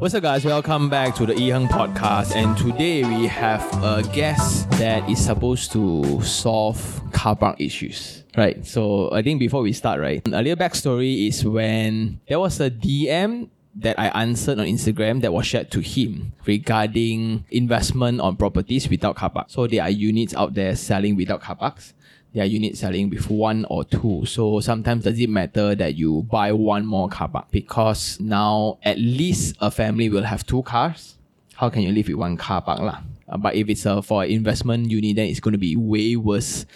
What's up, guys? Welcome back to the Eheng podcast. And today we have a guest that is supposed to solve car park issues. Right. So I think before we start, right, a little backstory is when there was a DM that I answered on Instagram that was shared to him regarding investment on properties without car park. So there are units out there selling without car parks. There unit selling with one or two. So sometimes does it matter that you buy one more car park? Because now at least a family will have two cars. How can you live with one car park? Lah? Uh, but if it's a, for investment unit, then it's going to be way worse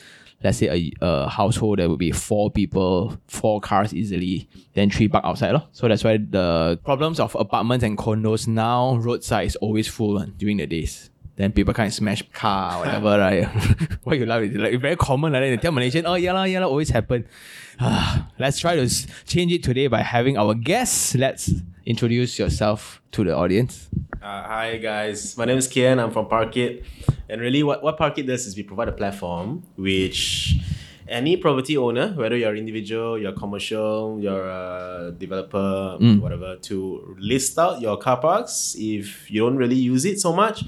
let's say a, a household there would be four people, four cars easily, then three park outside. Lo. So that's why the problems of apartments and condos now, roadside is always full during the days. Then people can't smash car, whatever, right? what you love is like very common like that. They tell Malaysian, oh yeah, la, yeah, la, always happen. Let's try to change it today by having our guests. Let's introduce yourself to the audience. Uh, hi guys, my name is Kian. I'm from Parkit, and really, what what Parkit does is we provide a platform which any property owner, whether you're individual, you're commercial, you're a developer, Mm. whatever, to list out your car parks if you don't really use it so much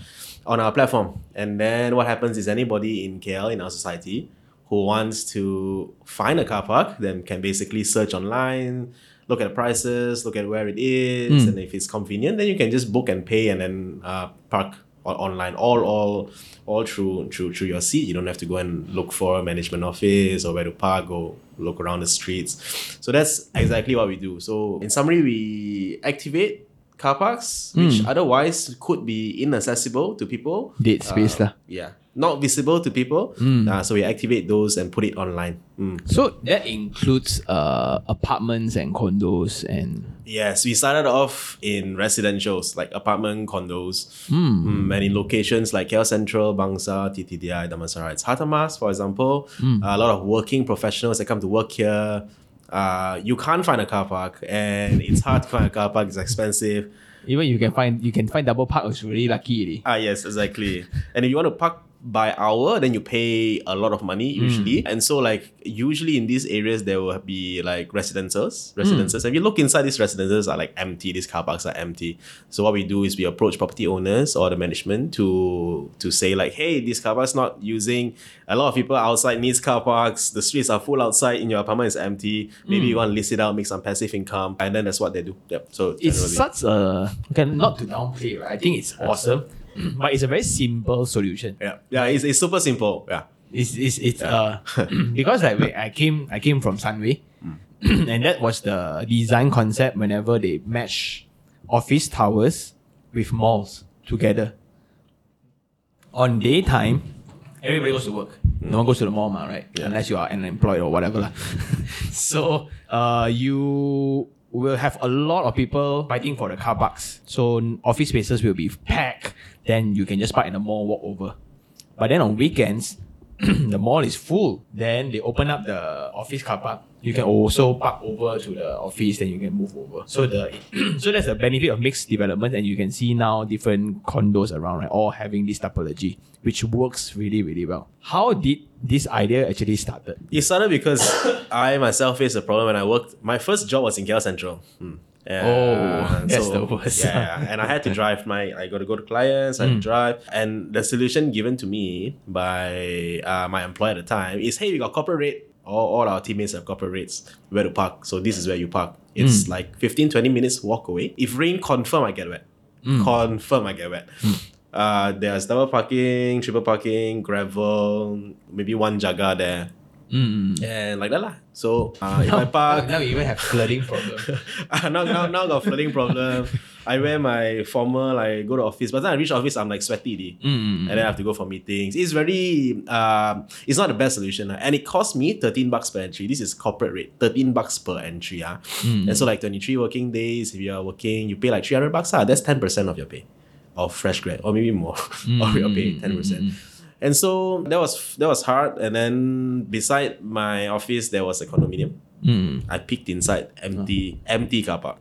on our platform. And then what happens is anybody in KL in our society who wants to find a car park then can basically search online, look at the prices, look at where it is, Mm. and if it's convenient, then you can just book and pay and then uh, park online all all all through through through your seat you don't have to go and look for a management office or where to park or look around the streets so that's exactly what we do so in summary we activate car parks which Mm. otherwise could be inaccessible to people Dead space lah. yeah not visible to people Mm. uh, so we activate those and put it online Mm. So that includes uh, apartments and condos and Yes, we started off in residentials like apartment condos, mm, and in locations like KL Sentral, Bangsar, TTDI, Damansara. It's Hartamas, for example. Hmm. a lot of working professionals that come to work here. Uh, you can't find a car park, and it's hard to find a car park. It's expensive. even you can find you can find double park It's really lucky. Ah, yes, exactly. and if you want to park by hour, then you pay a lot of money hmm. usually. And so, like usually in these areas, there will be like residences. Hmm. Residences. If you look inside, these residences are like empty. These car parks are empty. So what we do is we approach property owners or the management to to say like, hey, this car park's not using. A lot of people outside needs car parks. The streets are full outside. In your apartment is empty. Maybe hmm. you want to list it out, make some passive income, and then that's what they do. Yep. So It's generally- such a okay, not to downplay, right? I think it's awesome, but it's a very simple solution. yeah, yeah. It's, it's super simple. Yeah. It's it's it's uh because like I came I came from Sunway, and that was the design concept. Whenever they match office towers with malls together, on daytime, everybody goes to work. No one goes to the mall, ma, right? Unless you are unemployed or whatever. so uh, you will have a lot of people fighting for the car parks. So office spaces will be packed. Then you can just park in the mall, walk over. But then on weekends, the mall is full. Then they open up the office car park. You can also park over to the office, then you can move over. So the so that's the benefit of mixed development, and you can see now different condos around, right? All having this topology, which works really, really well. How did this idea actually started? It started because I myself faced a problem when I worked. My first job was in KL Sentral. Hmm. Oh, that's the worst. Yeah, and I had to drive my. I got to go to clients. I had to drive, and the solution given to me by uh, my employer at the time is, hey, we got corporate rate. All, all our teammates have corporate rates. Where to park? So this is where you park. It's like 15, 20 minutes walk away. If rain, confirm I get wet. Confirm I get wet. Uh, there's double parking, triple parking, gravel, maybe one jaga there Mm. and like that lah. So uh, if I park, now we even have flooding problem. now now now got flooding problem. I wear my formal like go to office, but then I reach office I'm like sweaty. Mm. and then I have to go for meetings. It's very um, it's not the best solution, lah. and it cost me thirteen bucks per entry. This is corporate rate, thirteen bucks per entry, ah. Mm. And so like twenty three working days, if you are working, you pay like three hundred bucks, ah. That's ten percent of your pay, of fresh grad, or maybe more of your pay, ten percent. And so that was that was hard. And then beside my office, there was a condominium. Mm. I peeked inside, empty, ah. empty car park.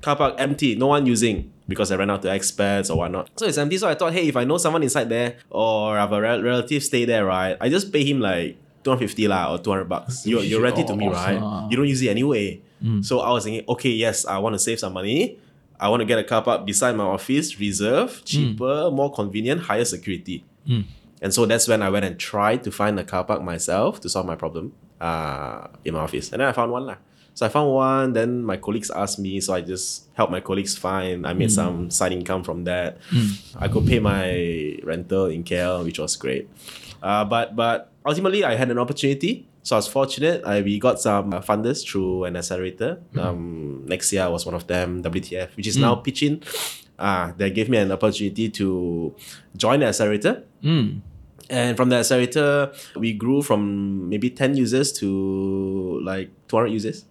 Car park empty, no one using because I ran out to expats or whatnot. So it's empty. So I thought, hey, if I know someone inside there or I have a rel- relative stay there, right? I just pay him like 250 lah or 200 bucks. You, you rent it to me, Oh, right? You don't use it anyway. Hmm. So I was thinking, okay, yes, I want to save some money. I want to get a car park beside my office, reserve, hmm. cheaper, more convenient, higher security. Hmm. And so that's when I went and tried to find a car park myself to solve my problem uh, in my office. And then I found one. Lah. So I found one, then my colleagues asked me, so I just helped my colleagues find. I made some side income from that. I could pay my rental in KL, which was great. Uh, but but ultimately, I had an opportunity. So I was fortunate. I, we got some uh, funders through an accelerator. Um, next year I was one of them, WTF, which is now pitching. Uh, they gave me an opportunity to join the accelerator. And from the accelerator, we grew from maybe 10 users to like 200 users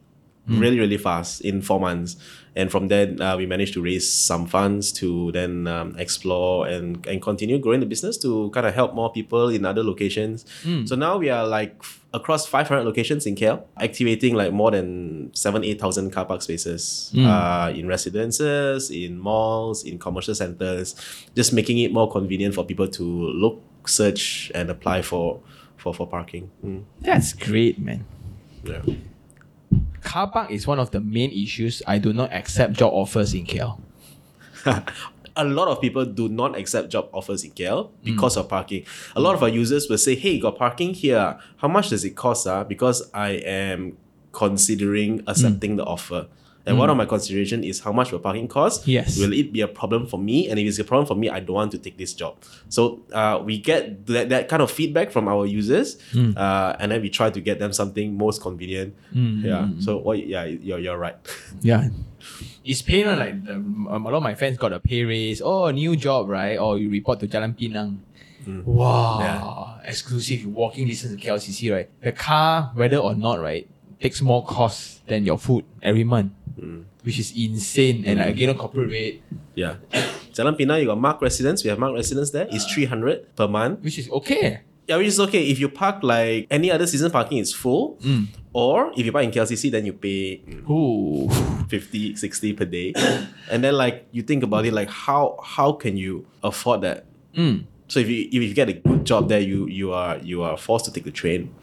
really, really fast in four months. And from then, uh, we managed to raise some funds to then um, explore and, and continue growing the business to kind of help more people in other locations. So now we are like across 500 locations in KL, activating like more than 7, 8,000 car park spaces uh, in residences, in malls, in commercial centers, just making it more convenient for people to look, search, and apply for, for, for parking. Mm, That's great, man. yeah. Car park is one of the main issues. I do not accept job offers in KL. a lot of people do not accept job offers in KL because of parking. A lot of our users will say, "Hey, got parking here. How much does it cost?" Uh? Because I am considering accepting the offer. And one of my consideration is how much will parking cost? Yes. Will it be a problem for me? And if it's a problem for me, I don't want to take this job. So uh, we get that, that kind of feedback from our users, uh, and then we try to get them something most convenient. Yeah. So what? Yeah, you're, you're right. Yeah. It's pain like um, a lot of my friends got a pay raise. Oh, new job, right? Or you report to Jalan Pinang. Wow. Exclusive walking distance to KLCC, right? The car, whether or not, right, takes more cost than your food every month. Which is insane. And like, again, on corporate rate, Yeah. Jalan Pinang, you got Marc Residence. We have Marc Residence there. It's 300 per month. which is okay. Yeah, which is okay. If you park like any other season parking, it's full. Or if you park in KLCC, then you pay mm, Ooh. 50, 60 per day. and then like you think about it, like how how can you afford that? Mm. So if you if you get a good job there, you you are you are forced to take the train.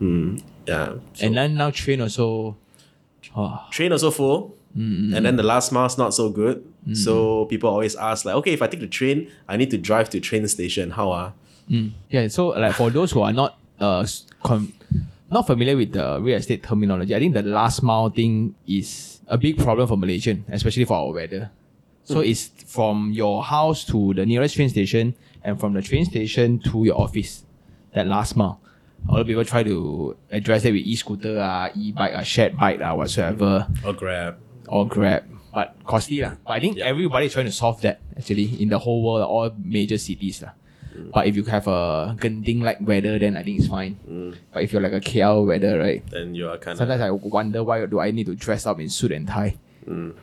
Mm, yeah. So And then now train also. Oh, train also full. And then the last mile's not so good. So people always ask like, okay, if I take the train, I need to drive to train station. How ah? Mm. Yeah, so like for those who are not uh com- not familiar with the real estate terminology, I think the last mile thing is a big problem for Malaysian, especially for our weather. So it's from your house to the nearest train station and from the train station to your office. That last mile. A lot of people try to address it with e-scooter, uh, e-bike, uh, shared bike, uh, whatsoever, Or grab. or Grab. But costly. lah. But I think everybody's trying to solve that actually in the whole world, all major cities. lah. But if you have a Genting like weather, then I think it's fine. But if you're like a KL weather, right? Then you are kind of Sometimes I wonder why do I need to dress up in suit and tie?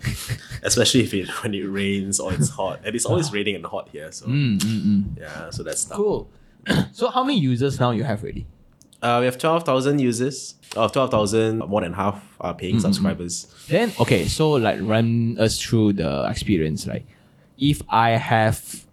especially if it when it rains or it's hot. And it's always raining and hot here. So yeah, so that's tough. Cool. so how many users now you have already? Uh, we have twelve thousand users. Uh, twelve thousand, more than half are paying subscribers. Then okay, so like run us through the experience. Like, if I have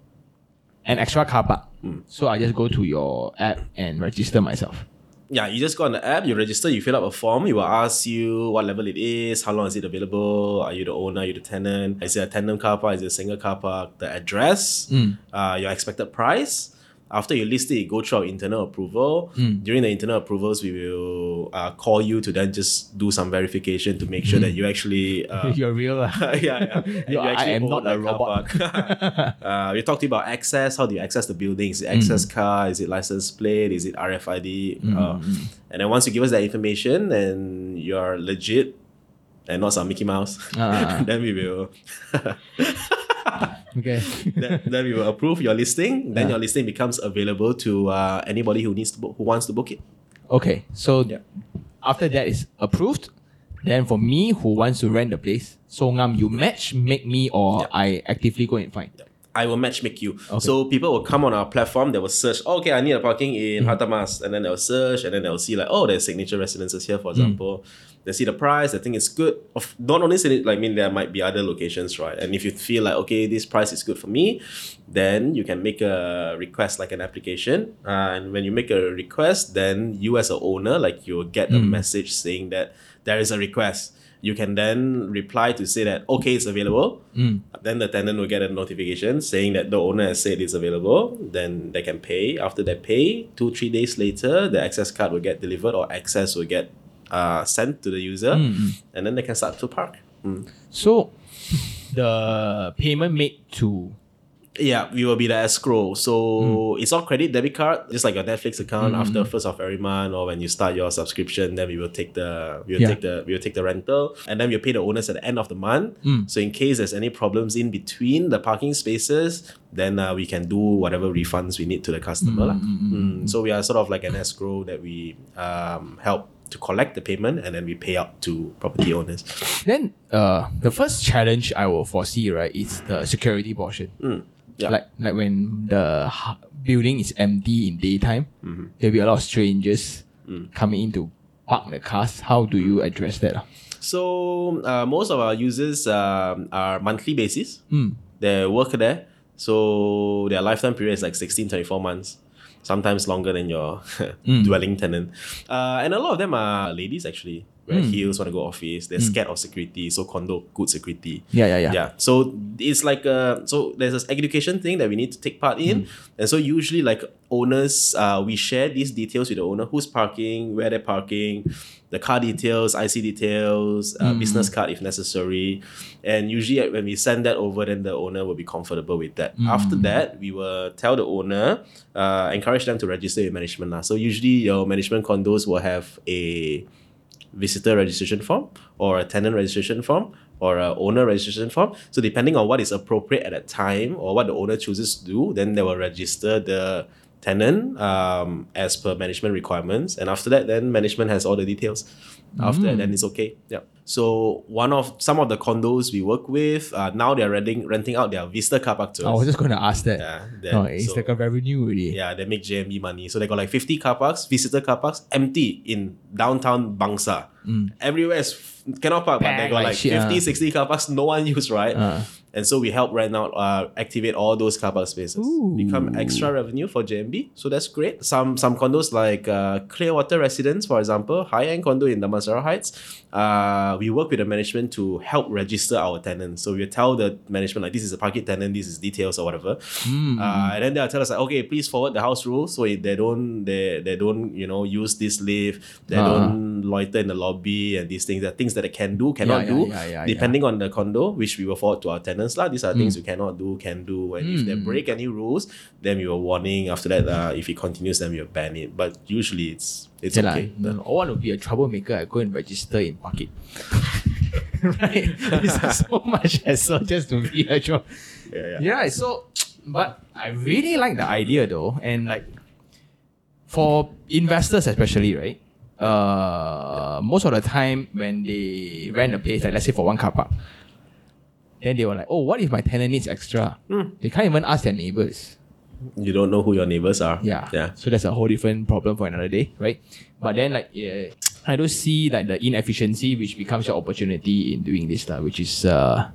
an extra car park, so I just go to your app and register myself. Yeah, you just go on the app, you register, you fill up a form. It will ask you what level it is, how long is it available, are you the owner, are you the tenant, is it a tandem car park, is it a single car park, the address, uh, your expected price. After you list it, you go through our internal approval. During the internal approvals, we will uh, call you to then just do some verification to make sure that you actually uh, You're real. yeah, yeah. You- I am not a robot. uh, we talked about access. How do you access the building? Is it access Mm. car? Is it license plate? Is it RFID? Uh, and then once you give us that information and you're legit and not some Mickey Mouse, Ah. then we will okay. then, then we will approve your listing. Then your listing becomes available to uh, anybody who needs to book, who wants to book it. okay. So Yeah. after that is approved, then for me who wants to rent the place, so ngam you match make me or Yeah. I actively go and find. I will match make you. Okay. So people will come on our platform, they will search, oh, okay, I need a parking in Mm. Hartamas. And then they'll search and then they'll see like, oh, there's signature residences here, Mm. for example. They see the price, they think it's good. Of not only see it, like I mean there might be other locations, right? And if you feel like okay, this price is good for me, then you can make a request like an application. Uh, and when you make a request, then you as a owner, like you'll get a Mm. message saying that there is a request. you can then reply to say that okay, it's available. Then the tenant will get a notification saying that the owner has said it's available. Then they can pay. After they pay, two three days later, the access card will get delivered or access will get uh, sent to the user, and then they can start to park. Mm. So the payment made to Yeah, we will be the escrow. So it's all credit debit card, just like your Netflix account. After first of every month, or when you start your subscription, then we will take the we will Yeah. take the we will take the rental, and then we will pay the owners at the end of the month. So in case there's any problems in between the parking spaces, then uh, we can do whatever refunds we need to the customer. lah. Mm. So we are sort of like an escrow that we um, help to collect the payment, and then we pay out to property owners. then uh the first challenge I will foresee right is the security portion. Yeah. Like like when the building is empty in daytime, there'll be a lot of strangers coming in to park the cars. How do you address that? ah? So uh, most of our users um, are monthly basis. Mm. They work there. So their lifetime period is like 16, 24 months. Sometimes longer than your dwelling tenant. Uh, and a lot of them are ladies actually. Wear heels, want to go office. They're scared of security. So condo, good security. Yeah, yeah, yeah. Yeah. So it's like a so there's this education thing that we need to take part in. And so usually like owners, uh, we share these details with the owner, who's parking, where they're parking, the car details, IC details, uh, business card if necessary. And usually when we send that over, then the owner will be comfortable with that. After that, we will tell the owner, uh, encourage them to register with management. So usually your management condos will have a visitor registration form or a tenant registration form or a owner registration form. So depending on what is appropriate at that time or what the owner chooses to do, then they will register the tenant um, as per management requirements. And after that, then management has all the details. After that, then it's okay. Yeah. So one of some of the condos we work with, uh, now they're renting renting out their Vista car park to us. I was just going to ask that. Yeah, then- oh, it's so- like a revenue already. yeah, they make JMB money. So they got like 50 car parks, visitor car parks, empty in downtown Bangsar. Everywhere is f- cannot park, but they got like like shit, 50, ah. 60 car parks, no one use, right? Uh. And so we help rent out, uh, activate all those car park spaces. Ooh. Become extra revenue for JMB. So that's great. Some some condos like uh, Clearwater Residence, for example, high-end condo in Damansara Heights. Uh, we work with the management to help register our tenants. So we tell the management like this is a parking tenant, this is details or whatever. Uh, and then they'll tell us like, okay, please forward the house rules so they don't they, they don't you know use this lift, they Uh-huh. don't loiter in the lobby and these things. There are things that they can do, cannot yeah, do, yeah, yeah, yeah. depending on the condo, which we will forward to our tenants. Lah. These are Mm. things you cannot do, can do. And if they break any rules, then we will warning. After that, uh, if it continues, then will ban it. But usually it's it's Yeah, okay. lah. no, I want to be a troublemaker. I go and register in Parkit. right? It's so much hassle just to be a trouble. Yeah, yeah. Yeah, so but I really like the idea though, and like for investors especially, right? Uh, most of the time when they rent a place, like let's say for one car park, then they were like, "Oh, what if my tenant needs extra?" They can't even ask their neighbors. You don't know who your neighbors are. Yeah. Yeah. So that's a whole different problem for another day, right? But then like yeah, I don't see like the inefficiency which becomes your opportunity in doing this, lah, which is uh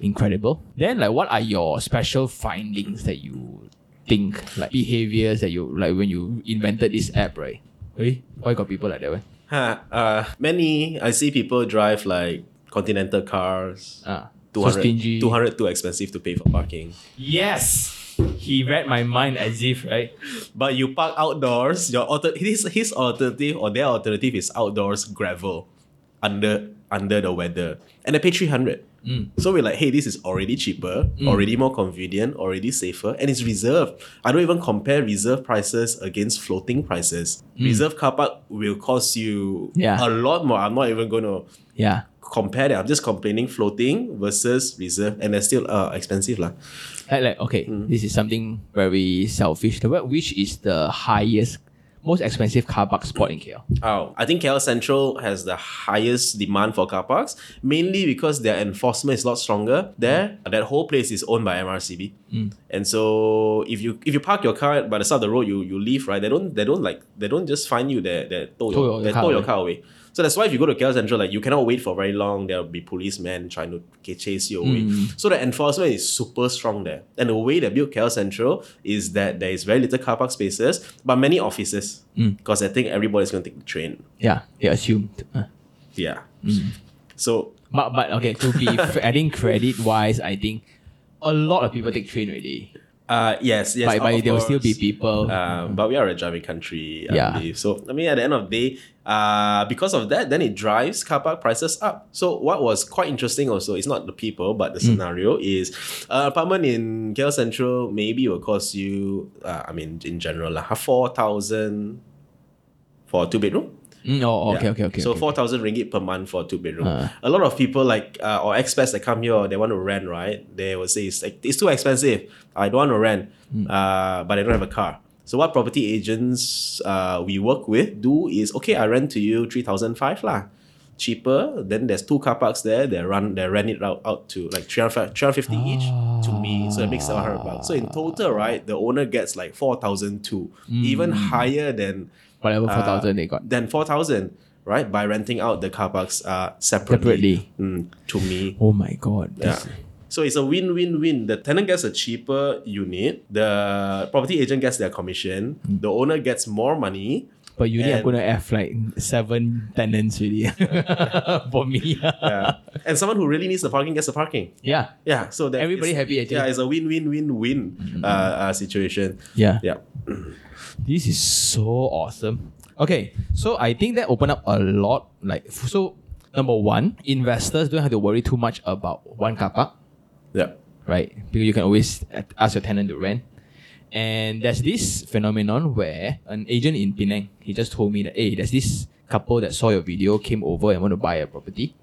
incredible. Then like what are your special findings that you think like behaviors that you like when you invented this app, right? Hey, why got people like that one? Huh, uh, many I see people drive like Continental cars. Ah, so 200, stingy. 200 too expensive to pay for parking. Yes. He read my mind as if, right? But you park outdoors, your alter- his, his alternative or their alternative is outdoors gravel under under the weather. And they pay 300. So we're like, hey, this is already cheaper, already more convenient, already safer, and it's reserved. I don't even compare reserve prices against floating prices. Reserve car park will cost you Yeah. a lot more. I'm not even going to Yeah. Compare that. I'm just complaining floating versus reserve, and they're still uh, expensive. lah. Like, like okay, hmm. this is something very selfish. Which is the highest, most expensive car park spot in KL? Oh, I think KL Sentral has the highest demand for car parks, mainly because their enforcement is a lot stronger there. Hmm. That whole place is owned by MRCB, hmm. and so if you if you park your car by the side of the road, you you leave right. They don't they don't like they don't just find you. They they tow, Tow your, your they car tow your away. car away. So that's why if you go to KL Sentral, like you cannot wait for very long. There'll be policemen trying to chase you away. Hmm. So the enforcement is super strong there. And the way they built KL Sentral is that there is very little car park spaces, but many offices. Hmm. Because I think everybody's going to take the train. Yeah, they assumed. Uh, Yeah. Hmm. So But but okay, to be I think credit wise, I think a lot of people take train already. Uh yes, yes. but but there will still be people. Um, but we are a driving country, I Yeah. believe. So I mean, at the end of the day, uh, because of that, then it drives car park prices up. So what was quite interesting also, it's not the people, but the Mm. scenario is uh, apartment in KL Sentral maybe will cost you, uh, I mean, in general, lah, four thousand for a two bedroom. Mm, oh, okay, Yeah. okay, okay. So okay. four thousand ringgit per month for a two bedroom. Uh. A lot of people like uh, or expats that come here, they want to rent, right? They will say it's like it's too expensive. I don't want to rent, Hmm. uh, but I don't have a car. So what property agents uh, we work with do is okay, I rent to you three thousand five lah, cheaper. Then there's two car parks there. They run they rent it out, out to like 300 350 each to me. So it makes seven hundred bucks. So in total, right, the owner gets like four thousand two, Hmm. even higher than Whatever uh, four thousand they got. than 4000 right by renting out the car parks uh, separately, Separately. Mm, to me Oh my god. yeah so it's a win-win-win the tenant gets a cheaper unit the property agent gets their commission Hmm. the owner gets more money But you need gonna have like seven tenants really for me. yeah. and someone who really needs the parking gets the parking yeah. yeah so that Everybody happy, actually. yeah it's a win-win-win-win uh, uh, situation Yeah. yeah This is so awesome. Okay, so I think that opened up a lot. Like so, number one, investors don't have to worry too much about one car park, yeah right? Because you can always ask your tenant to rent. And there's this phenomenon where an agent in Penang, he just told me that, hey, there's this couple that saw your video, came over and want to buy a property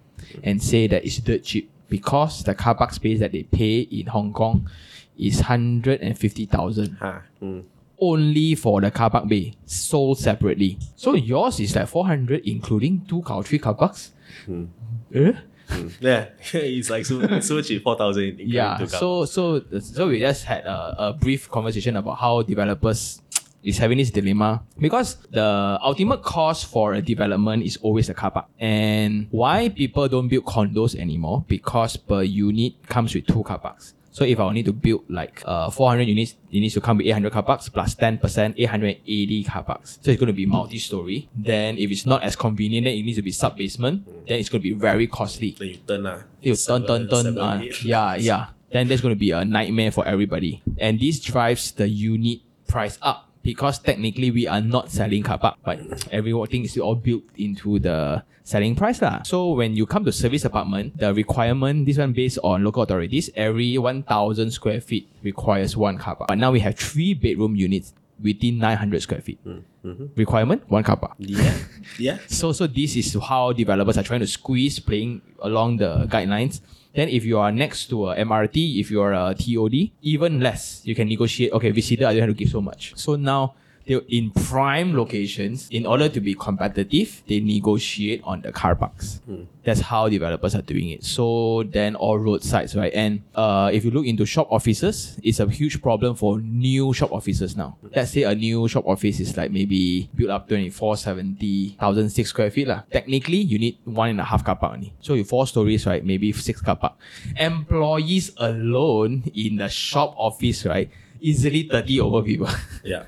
and say that it's dirt cheap because the car park space that they pay in Hong Kong is 150,000 huh. mm. Only for the car park bay, sold separately. So yours is like 400 including two car, three car parks? Hmm. Eh? Mm. yeah it's like so, so cheap 4000 Yeah. two car So so so we just had a, a brief conversation about how developers is having this dilemma because the ultimate cost for a development is always the car park. And why people don't build condos anymore? Because per unit comes with two car parks. So if I need to build like uh 400 units, it needs to come with 800 car parks plus 10%, 880 car parks. So it's going to be multi-story. Then if it's not as convenient, then it needs to be sub-basement. Then it's going to be very costly. then you turn lah You turn, turn, turn. Seven, Uh, yeah, yeah. Then there's going to be a nightmare for everybody. And this drives the unit price up because technically we are not selling car park, but everything is all built into the selling price. lah. So when you come to service apartment, the requirement, this one based on local authorities, every 1,000 square feet requires one car park. But now we have three bedroom units within 900 square feet. Mm, mm-hmm. Requirement, one car park. yeah yeah So so this is how developers are trying to squeeze playing along the guidelines. Then if you are next to a MRT, if you are a TOD, even less. You can negotiate. Okay, visitor, I don't have to give so much. So now in prime locations, in order to be competitive, they negotiate on the car parks. That's how developers are doing it. So then all roadsides, right? And uh, if you look into shop offices, it's a huge problem for new shop offices now. Let's say a new shop office is like maybe built up 24, 70, 1,006 square feet. lah. Technically, you need one and a half car park only. So you four stories, right? Maybe six car park. Employees alone in the shop office, right? Easily 30 over people. yeah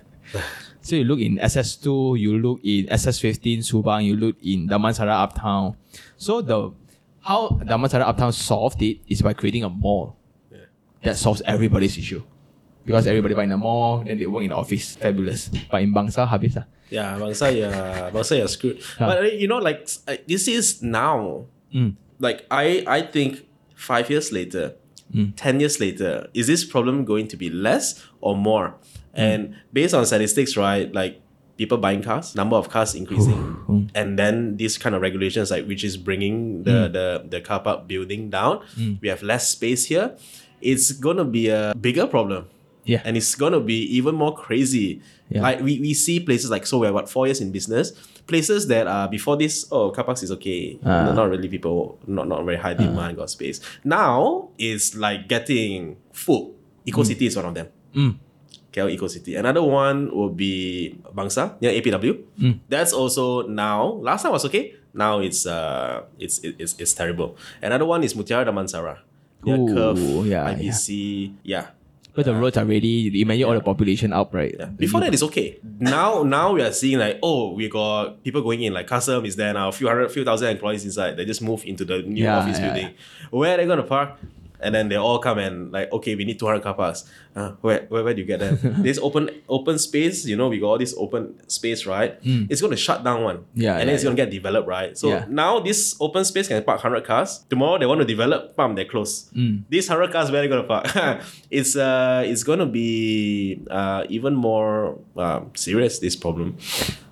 So you look in SS2, you look in SS15 Subang, you look in Damansara Uptown. So the how Damansara Uptown solved it is by creating a mall Yeah. that solves everybody's issue. Because everybody buy in the mall, then they work in the office. Fabulous. But in Bangsar, habis lah. Yeah, bangsar, yeah, bangsar, you're screwed. But uh, you know, like uh, this is now. Mm. Like I, I think five years later, Mm. ten years later, is this problem going to be less or more? Mm. And based on statistics, right, like people buying cars, number of cars increasing, Mm. and then these kind of regulations, like which is bringing the the the car park building down. Mm. We have less space here. It's gonna be a bigger problem Yeah. and it's gonna be even more crazy. Yeah. Like we, we see places like so we're what four years in business, places that are before this oh car parks is okay, Ah. not really people not not very high demand got space. Now it's like getting full. Eco City is one of them. Mm. KL Eco City. Another one will be Bangsar near APW. Mm. That's also now. Last time was okay. Now it's uh it's it's, it's terrible. Another one is Mutiara Damansara. Near Ooh, Curve, yeah, IPC. Yeah. But the roads are ready. You imagine all the population up, right? Yeah. Before that, it's okay. Now, now we are seeing like, oh, we got people going in. Like custom is there now. A few hundred, few thousand employees inside. They just move into the new Yeah, office yeah, building. Where are they gonna park? And then they all come and like, okay, we need 200 car parks. Uh, where, where, where do you get them? this open open space, you know, we got all this open space, right? It's going to shut down one. Mm. Yeah, And then yeah, it's going to get developed, right? So Yeah. now this open space can park 100 cars. Tomorrow they want to develop, bam, they close. Mm. These 100 cars, where are they going to park? it's uh, it's going to be uh, even more um, serious, this problem.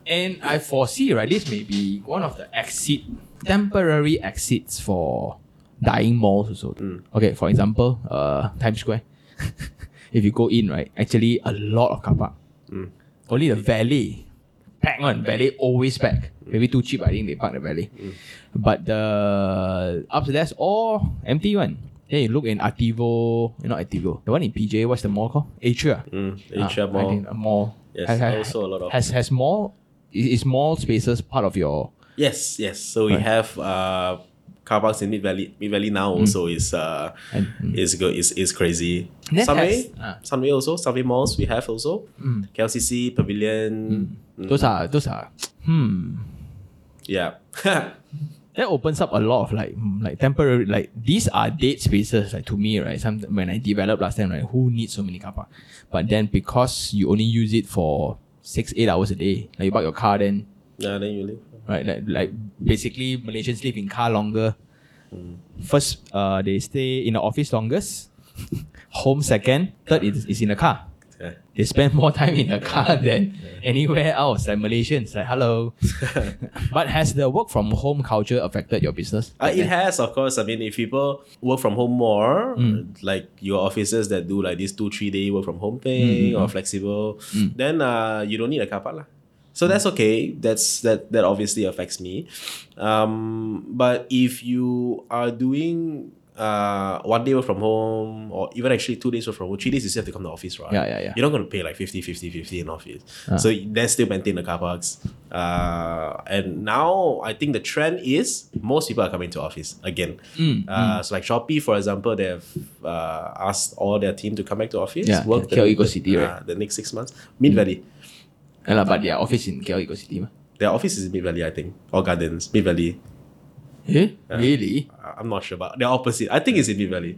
And I foresee, right, this may be one of the exit, temporary exits for dying malls also. Okay, for example, uh, Times Square. if you go in, right, actually a lot of car park. Only the valley, pack one, valley always pack. Maybe too cheap, I think they park the valley. But the upstairs all empty one. Then you look in Ativo, you know Artivo, the one in PJ, what's the mall called? Atria. Mm, Ah, Asia I Mall. think a mall. Yes, has, has, also a lot of- has has more is, is mall spaces part of your Yes, yes. So we have uh, car parks in Mid Valley. Mid Valley now also is uh, mm. is good. Is is crazy. That Sunway, has- ah. Sunway also. Sunway malls we have also. KLCC Pavilion. Mm, those are those are hmm Yeah. that opens up a lot of like like temporary like these are dead spaces like to me right some when I developed last time right who needs so many car park but then because you only use it for six eight hours a day like you park your car then yeah. Then you leave. Right? Like, like basically Malaysians live in car longer. First, uh, they stay in the office longest. Home second, third is, is in the car. Yeah. They spend more time in the car than anywhere else. Like Malaysians, like hello. but has the work from home culture affected your business? Uh, it has, of course. I mean, if people work from home more, Mm. like your offices that do like this two, three day work from home thing Mm, or flexible, then uh, you don't need a car park. lah. So that's okay. That's that that obviously affects me. Um, but if you are doing uh one day work from home or even actually two days work from home, three days you still have to come to office, right? Yeah, yeah, yeah. You're not gonna pay like 50, 50, 50 in office. Ah. So then still maintain the car parks. Uh, and now I think the trend is most people are coming to office again. Mm, Uh, So like Shopee, for example, they have uh, asked all their team to come back to office. Yeah, work KL the, Eco City, uh, right? The next six months. Mid Valley. Yeah, lah, but their office in KL Eco City. mah. Their office is in Mid Valley, I think. Or Gardens. Mid Valley. Eh? Really? Uh, I'm not sure, but they're opposite. I think it's in Mid Valley.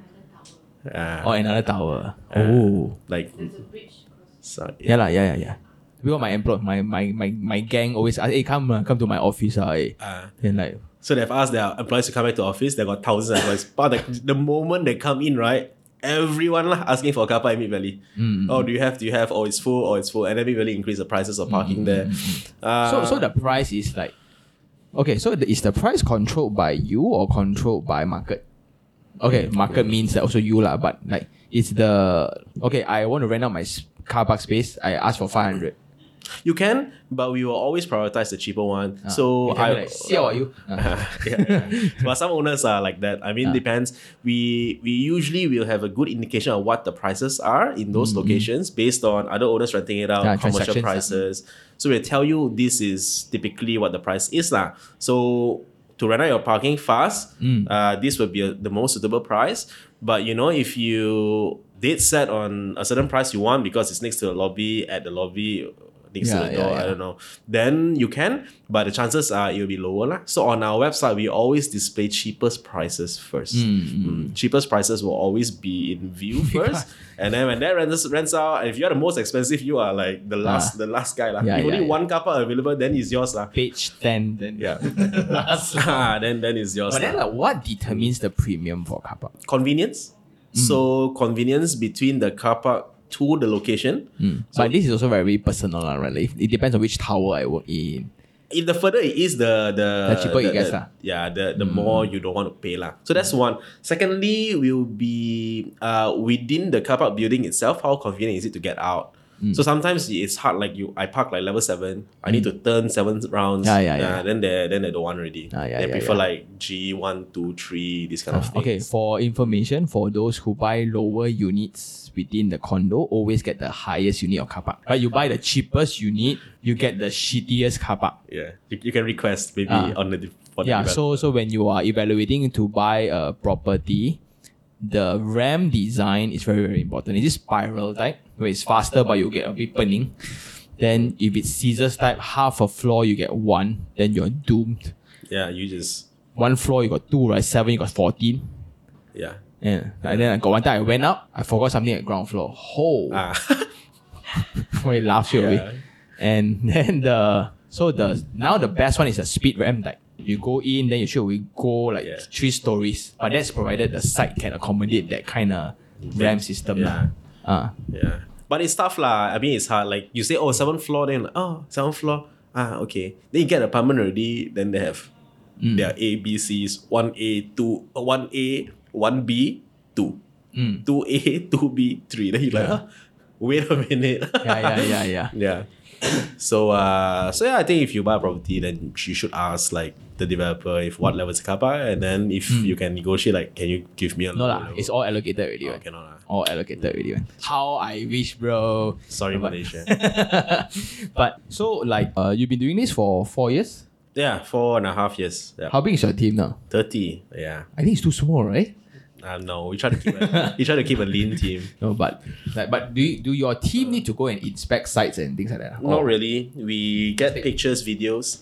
Uh, Or another tower? oh. like, There's a bridge. so, Yeah, lah, yeah, yeah, yeah. Because my employ my, my, my, my gang always ask, hey, come, uh, come to my office. Uh, eh. uh, Then like, So they've asked their employees to come back to office. They got thousands of employees. But like, the moment they come in, right, everyone lah asking for a car park in Mid Valley. Mm. Oh, do you have? Do you have? Oh, it's full. Oh, it's full. And then Mid Valley increase the prices of parking there. Uh, So, so the price is like, okay. So the, is the price controlled by you or controlled by market? Okay, market means that also you lah. But like, it's the okay. I want to rent out my car park space. I ask for five hundred. You can, but we will always prioritize the cheaper one. Ah, so you tell me I like, siao are you? Yeah. but some owners are like that. I mean, Ah. depends. We we usually will have a good indication of what the prices are in those locations based on other owners renting it out, Mm-hmm. Commercial prices. So we'll tell you this is typically what the price is lah. So to rent out your parking fast, Mm. uh, this would be a, the most suitable price. But you know, if you did set on a certain price you want because it's next to the lobby at the lobby next Yeah, to the yeah, door, I don't know, then you can, but the chances are it will be lower. lah. So on our website, we always display cheapest prices first. Mm, Cheapest prices will always be in view first. and then when that rents, rents out, and if you're the most expensive, you are like the last the last guy. lah. Yeah, if yeah, only yeah. one car park available, then it's yours. lah. Page ten. Then Yeah. Last. Ah, then then it's yours. But then like, what determines the premium for car park? convenience. So convenience between the car park to the location. but this is also very personal, right? Like, it depends on which tower I work in. if the further it is, the the, The cheaper it gets the-. Yeah, the the more you don't want to pay lah. So that's one. Secondly, will be uh within the car park building itself. How convenient is it to get out? Mm. So sometimes it's hard. Like you, I park like level seven. I need to turn seven rounds. Yeah, yeah, yeah. Uh, then they then they don't want already. Ah, yeah, they yeah, prefer yeah. like G one, two, three, this kind of things. Okay, for information, for those who buy lower units within the condo, always get the highest unit of car park. Right? You buy the cheapest unit, you get the shittiest car park. Yeah, you, you can request maybe Ah. on the de- for the Yeah, so so when you are evaluating to buy a property, the ramp design is very, very important. Is it spiral type, where it's faster but you get a bit burning? Then if it's scissors type, half a floor you get one, then you're doomed. Yeah, you just One floor you got two, right? Seven you got fourteen. yeah. Yeah. And then I got one time I went up, I forgot something at ground floor. Oh, Ah, when it laughs you Yeah. away. And then the so the now the best one is a speed ramp type. You go in, then you should we go like Yeah. three stories. But that's provided the site can accommodate that kind of ramp system. Yeah. lah. Uh, yeah. But it's tough lah. I mean, it's hard. Like you say, oh, seventh floor, then like, oh, seventh floor. Ah, okay. Then you get an apartment already. Then they have Mm. their A, B, C's. One A, two, uh, one A, one B, two. Mm. Two A, two B, three. Then you like, Yeah. huh? wait a minute. yeah, yeah, yeah, yeah. yeah. So uh so yeah, I think if you buy a property, then you should ask like the developer if what level is the car park, and then if you can negotiate, like, can you give me a Mm. No lower lah, it's all allocated already. oh, right? cannot lah. All allocated already. man. How I wish, bro. Sorry, But- Malaysia. but so like uh, you've been doing this for four years. yeah, four and a half years. Yeah. How big is your team now? Thirty. Yeah. I think it's too small, right? Uh, no, we try to keep a, we try to keep a lean team. No, but like, but do you, do your team need to go and inspect sites and things like that? Not Or- really. We get pictures, videos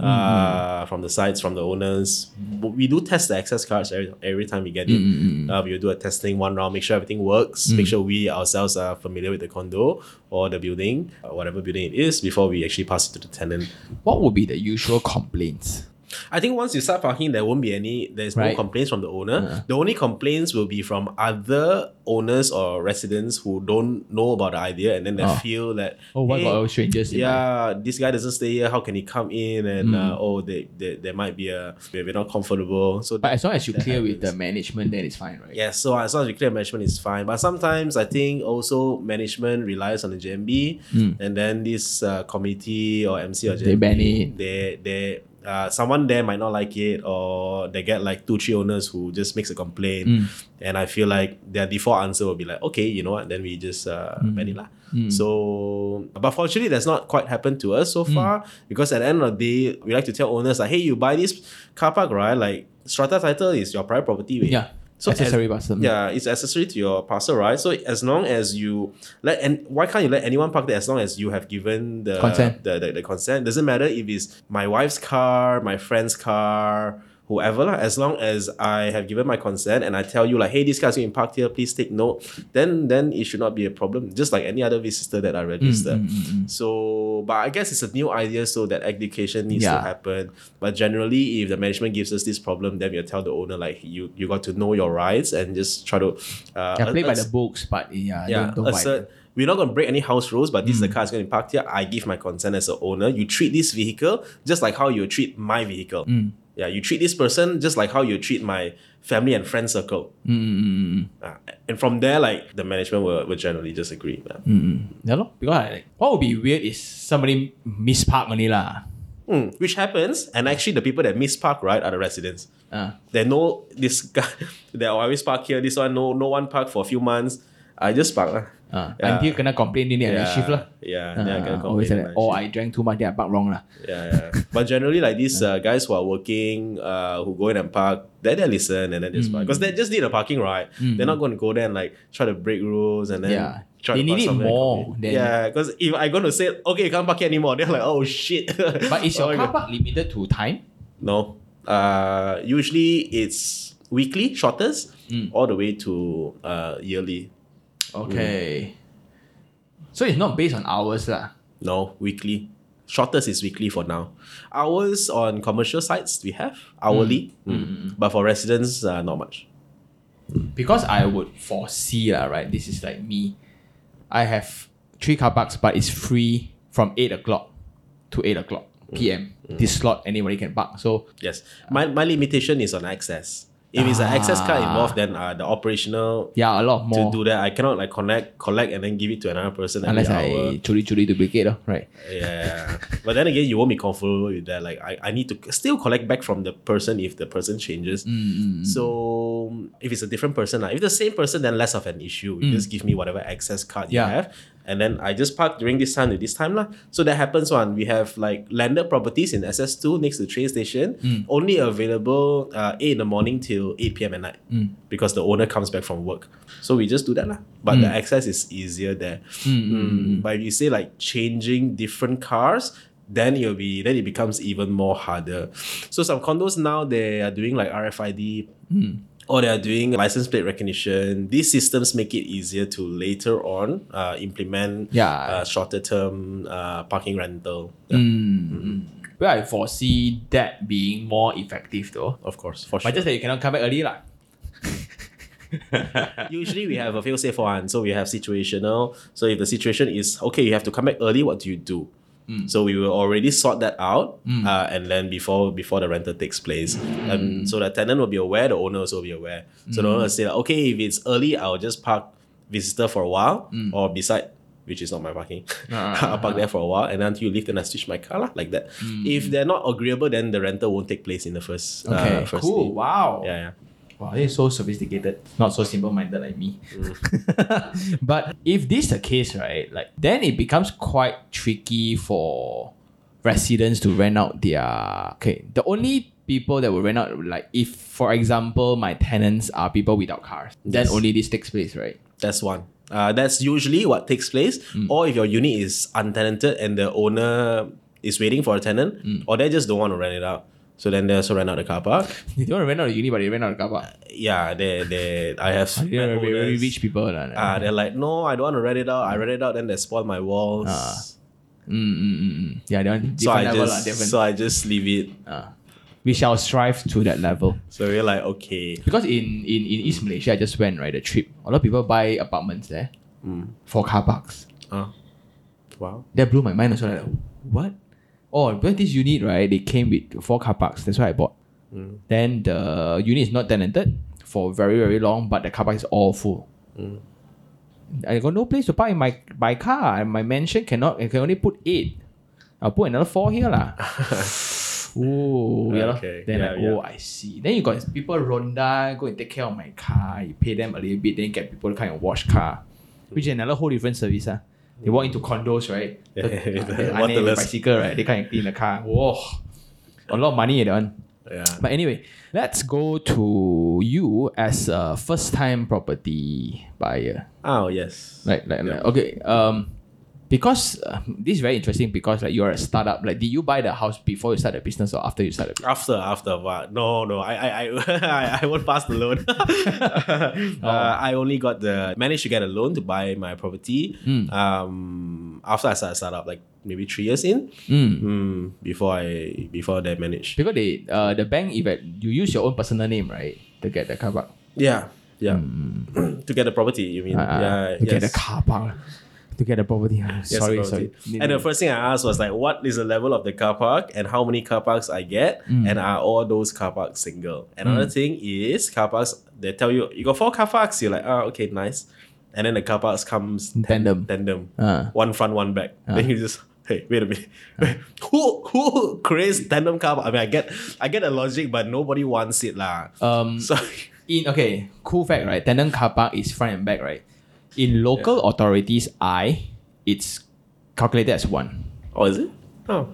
uh, from the sites, from the owners. But We do test the access cards every, every time we get it. Uh, we do a testing one round, make sure everything works, make sure we ourselves are familiar with the condo or the building, uh, whatever building it is, before we actually pass it to the tenant. What would be the usual complaints? I think once you start parking, there won't be any. There's no complaints from the owner. The only complaints will be from other owners or residents who don't know about the idea, and then they Oh. feel that Oh, what "Hey, about strangers? yeah, this guy doesn't stay here. How can he come in? And Hmm. uh, oh, they, they, there might be a we're not comfortable. So But as long as you that clear with the management, then it's fine, right? Yeah, so as long as you clear management is fine. But sometimes I think also management relies on the JMB, and then this uh, committee or MC or JMB. They ban it. They they uh, someone there might not like it, or they get like two three owners who just makes a complaint, Hmm. and I feel like their default answer will be like, okay, you know what, then we just uh, ban it lah. So, but fortunately, that's not quite happened to us so far because at the end of the day, we like to tell owners like, hey, you buy this car park, right? Like strata title is your private property. weh. Yeah. So accessory parcel. Yeah, it's accessory to your parcel, right? So as long as you let and why can't you let anyone park there as long as you have given the Consent. The, the, the consent? Doesn't matter if it's my wife's car, my friend's car, whoever, lah, as long as I have given my consent and I tell you like, hey, this car's being parked here, please take note, then then it should not be a problem. Just like any other visitor that I Mm, register. So but I guess it's a new idea, so that education needs to happen. But generally, if the management gives us this problem, then we'll tell the owner like you you got to know your rights and just try to uh, Yeah, play by the books, but yeah, yeah, don't, don't assert, we're not going to break any house rules, but this is the car is going to be parked here. I give my consent as the owner. You treat this vehicle just like how you treat my vehicle. Mm. Yeah, you treat this person just like how you treat my family and friend circle. Mm, Uh, and from there, like the management will, will generally just agree. yeah. mm, Yeah. Because I, like, what would be weird is somebody mispark lah. Mm, which happens, and actually the people that miss park right are the residents. Uh, They know this guy. They always park here. This one, no, no one park for a few months. I just park lah. Uh, Yeah. Until kena complain ni ni yeah. shift lah. Yeah, Uh, I can always complain like, oh, I drank too much, then I park wrong lah. Yeah, yeah. But generally, like these uh, guys who are working, uh, who go in and park, they they listen and then just park because they just need a parking right. They're not going to go there and like try to break rules and then Yeah. try They to need it more than- yeah, because if I going to say okay, you can't park here anymore, they're like, oh shit. But is your Oh, car park limited to time? No. Uh, usually it's weekly, shortest, all the way to uh yearly. Okay. So it's not based on hours lah. No, weekly. Shortest is weekly for now. Hours on commercial sites we have hourly, mm. Mm. Mm, mm. but for residents, uh, not much. Because I would foresee lah, right? This is like me. I have three car parks, but it's free from eight o'clock to eight o'clock PM. This slot anybody can park. So Yes, my, my limitation is on access. If it's an access card Ah. involved, then uh, the operational yeah, a lot more to do that, I cannot like connect, collect, and then give it to another person Unless. I churi churi duplicate, oh, right? Yeah, but then again, you won't be comfortable with that. Like, I, I need to still collect back from the person if the person changes. Mm, So, if it's a different person, like, if the same person, then less of an issue. You just give me whatever access card you Mm. Have. And then I just park during this time to this time lah. So that happens one. We have like landed properties in SS2 next to train station, hmm. only available uh, 8 in the morning till 8 p.m. at night hmm. because the owner comes back from work. So we just do that lah. But the hmm. access is easier there. Mm. But if you say like changing different cars, then it'll be then it becomes even more harder. So some condos now they are doing like RFID or they are doing license plate recognition. These systems make it easier to later on uh, implement Yeah. uh, shorter term uh, parking rental. Well, I foresee that being more effective though. Of course, for But just that you cannot come back early lah. Usually we have a fail safe one, so we have situational. So if the situation is okay, you have to come back early. What do you do? Mm. So we will already sort that out, mm. uh, and then before before the rental takes place, mm. and so the tenant will be aware, the owner also will be aware. So the owner will say, like, okay, if it's early, I'll just park visitor for a while, or beside, which is not my parking. Ah. I'll park there for a while, and then until you leave, then I switch my car lah, like that. If they're not agreeable, then the rental won't take place in the first. Uh, okay, uh, first cool. day. Wow. Yeah, yeah. Wow, is so sophisticated. Not so simple-minded like me. but if this is the case, right, like then it becomes quite tricky for residents to rent out their okay. The only people that will rent out like if for example my tenants are people without cars, then only this takes place, right? That's one. Uh, that's usually what takes place. Or if your unit is untenanted and the owner is waiting for a tenant, or they just don't want to rent it out. So then they also rent out the car park. they don't want to rent out the unit, but they rent out the car park. Yeah, they they I have They're met very, very rich people. lah. Uh, they're like, no, I don't want to rent it out. I rent it out, then they spoil my walls. Ah. Mm, mm, mm. Yeah, they want so I level. just different. so I just leave it. Ah. we shall strive to that level. So we're like, okay. Because in, in, in East Malaysia, I just went, right, the trip. A lot of people buy apartments there Mm. for car parks. Uh, wow. That blew my mind also. Like, what? Oh, but this unit, right, they came with four car parks. That's why I bought. Mm. Then the unit is not tenanted for very, very long, but the car park is all full. Mm. I got no place to park in my, my car. And my mansion cannot, I can only put eight. I'll put another four here. lah. Oh, yeah. Okay, Then yeah, like, oh, I see. Then you got people ronda, go and take care of my car. You pay them a little bit, then get people to kind of wash car. Which is another whole different service. Ah. They walk into condos, right? Yeah, The, the the, the waterless. bicycle, right? They of clean the car. Whoa. A lot of money eh, that one. Yeah. But anyway, let's go to you as a first time property buyer. Oh yes. Like, like, Yeah. like okay. Um, because uh, this is very interesting because like you're a startup. Like, did you buy the house before you start the business or after you start the business? After, after what? No, no, I, I, I, I, won't pass the loan. uh, I only got the managed to get a loan to buy my property. Um, after I started startup, like maybe three years in. Mm. Mm, before I, before they managed. Because they, uh, the bank, if you use your own personal name, right, to get the car park. Yeah, yeah. to get the property, you mean? Uh, yeah, to get the car park. To get a property. Ah, Yes, sorry, property. sorry. And the first thing I asked was like, what is the level of the car park and how many car parks I get, Mm. and are all those car parks single? Another thing is car parks. They tell you you got four car parks. You're like, oh, okay, nice. And then the car parks comes ten- Tandem. tandem, Ah. one front, one back. Then you just. Hey, wait a minute. Wait, who who creates tandem car? park? I mean, I get I get the logic, but nobody wants it lah. Um, So in okay, cool fact, right? Tandem car park is front and back, right? In local authorities' eye, it's calculated as one. oh, is it? Oh,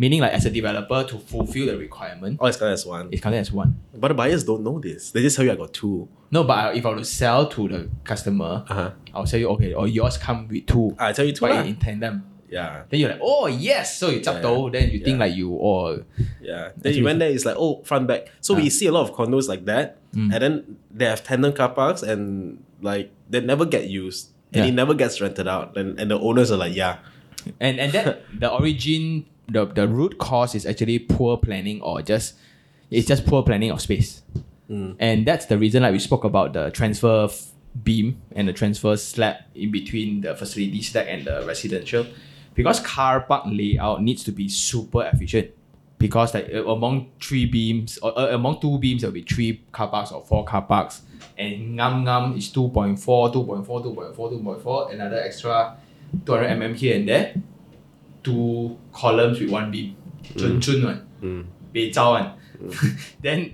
Meaning, like as a developer, to fulfill the requirement, oh, it's counted as one. it's counted as one. But the buyers don't know this. They just tell you I got two. No, but if I were to sell to the customer, Uh huh. I'll tell you, okay, or yours come with two, I tell you two but lah. in, in tandem. Yeah. Then you're like, oh yes, so you Yeah, yeah, though. Then you think yeah. like you oh Yeah. Then Actually, you went there, it's like, oh, front back. So we Ah. see a lot of condos like that. Mm. And then they have tandem car parks and like they never get used. And Yeah. it never gets rented out. And, and the owners are like, yeah. and and that the origin the the root cause is actually poor planning or just it's just poor planning of space Mm. and that's the reason like we spoke about the transfer f- beam and the transfer slab in between the facility stack and the residential because car park layout needs to be super efficient because like among three beams or uh, among two beams there'll be three car parks or four car parks and ngam ngam is 2.4 2.4 2.4 2.4 another extra 200 mm here and there two columns with one beam chun chun one Mm. 北招 one then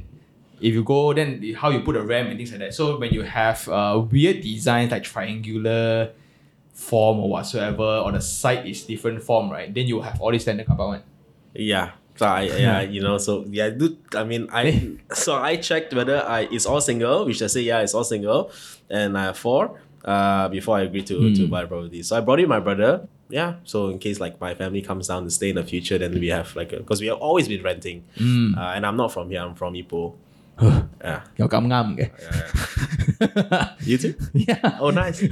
if you go then how you put a ramp and things like that so when you have uh, weird designs like triangular form or whatsoever, or the site is different form, right? Then you have all these standard car park one. Yeah. So I, yeah, you know, so yeah, do I mean I so I checked whether I it's all single, which I say yeah, it's all single, and I have four. Uh, before I agreed to to buy property, so I brought in my brother. Yeah, so in case like my family comes down to stay in the future, then we have like because we have always been renting, uh, and I'm not from here. I'm from Ipoh. Yeah. 又咁啱嘅。You too? Yeah. Oh, nice.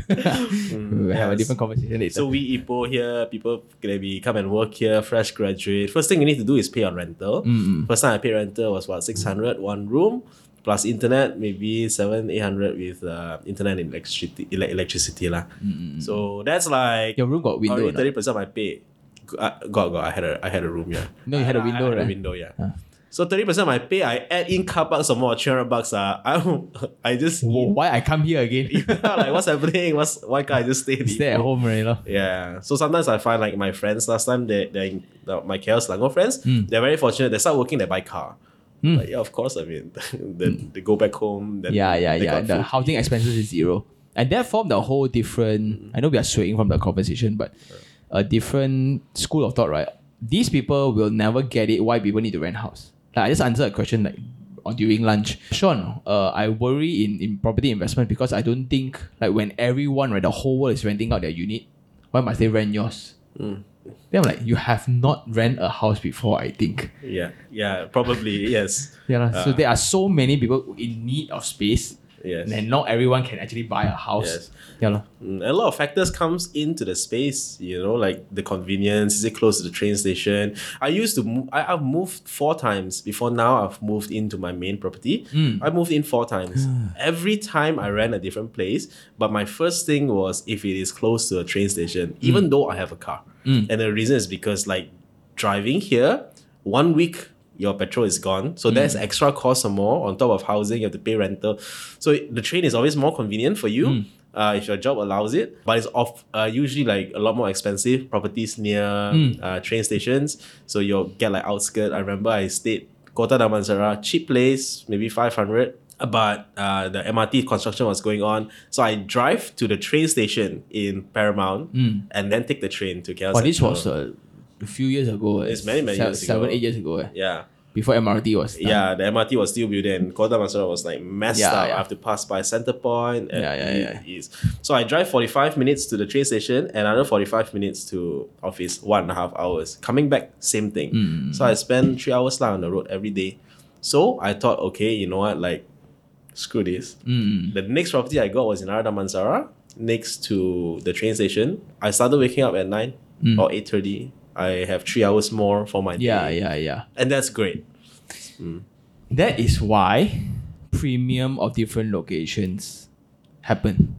Mm, we have a different conversation later. So we Ipoh here, people maybe be come and work here, fresh graduate. First thing you need to do is pay on rental. First time I paid rental was what, 600, one room, plus internet, maybe seven, 800 with uh, internet and electricity, electricity lah. So that's like... Your room got window 30% I pay. Uh, got, got, I had a, I had a room, yeah. No, you had a window, I, had a window, yeah. So thirty percent of my pay, I add in car park some more three hundred bucks. Uh, I I just Wh- Why I come here again? like what's happening? What's why can't I just stay? Stay at home, right? lor? Yeah. So sometimes I find like my friends last time they they the, my KL Selangor friends Hmm. they're very fortunate. They start working, they buy car. Like, yeah, of course. I mean, then they go back home. Then Yeah, yeah, yeah. The food. housing expenses is zero. And that formed a whole different I know we are swaying from the conversation, but a different school of thought, right? These people will never get it why people need to rent house. Like I just answered a question like on during lunch. Sean, uh, I worry in, in property investment because I don't think like when everyone, right, the whole world is renting out their unit, why must they rent yours? Mm. Then I'm like, you have not rent a house before, I think. Yeah, yeah, probably yes, Yeah, lah. so Uh. there are so many people in need of space, yes. and not everyone can actually buy a house. Yes. Yeah. Mm, a lot of factors comes into the space you know like the convenience. Is it close to the train station? I used to move I, i've moved four times. Before now i've moved into my main property. Hmm. I moved in four times. Ah. Every time i ran a different place but my first thing was if it is close to a train station hmm. even though i have a car. Hmm. And the reason is because like driving here one week your petrol is gone so there's extra cost some more on top of housing you have to pay rental so the train is always more convenient for you uh, if your job allows it but it's off uh, usually like a lot more expensive properties near uh, train stations so you'll get like outskirt i remember i stayed kota damansara cheap place maybe 500 but uh, the MRT construction was going on, so I drive to the train station in Paramount and then take the train to KL. But this was uh, a few years ago. eh. It's many, many years Seven, ago. eight years ago. eh. yeah. Before MRT was done. Yeah, the MRT was still building and Kota Damansara was like messed Yeah, up. yeah. I have to pass by Center Point. and Yeah, yeah, yeah. is- So I drive 45 minutes to the train station and another 45 minutes to office, one and a half hours. Coming back, same thing. Mm. So I spend three hours lah on the road every day. So I thought, okay, you know what, like, screw this. Mm. The next property I got was in Ara Damansara, next to the train station. I started waking up at 9 or 8.30. I have three hours more for my Mm. Yeah, day. yeah, yeah. And that's great. That is why premium of different locations happen.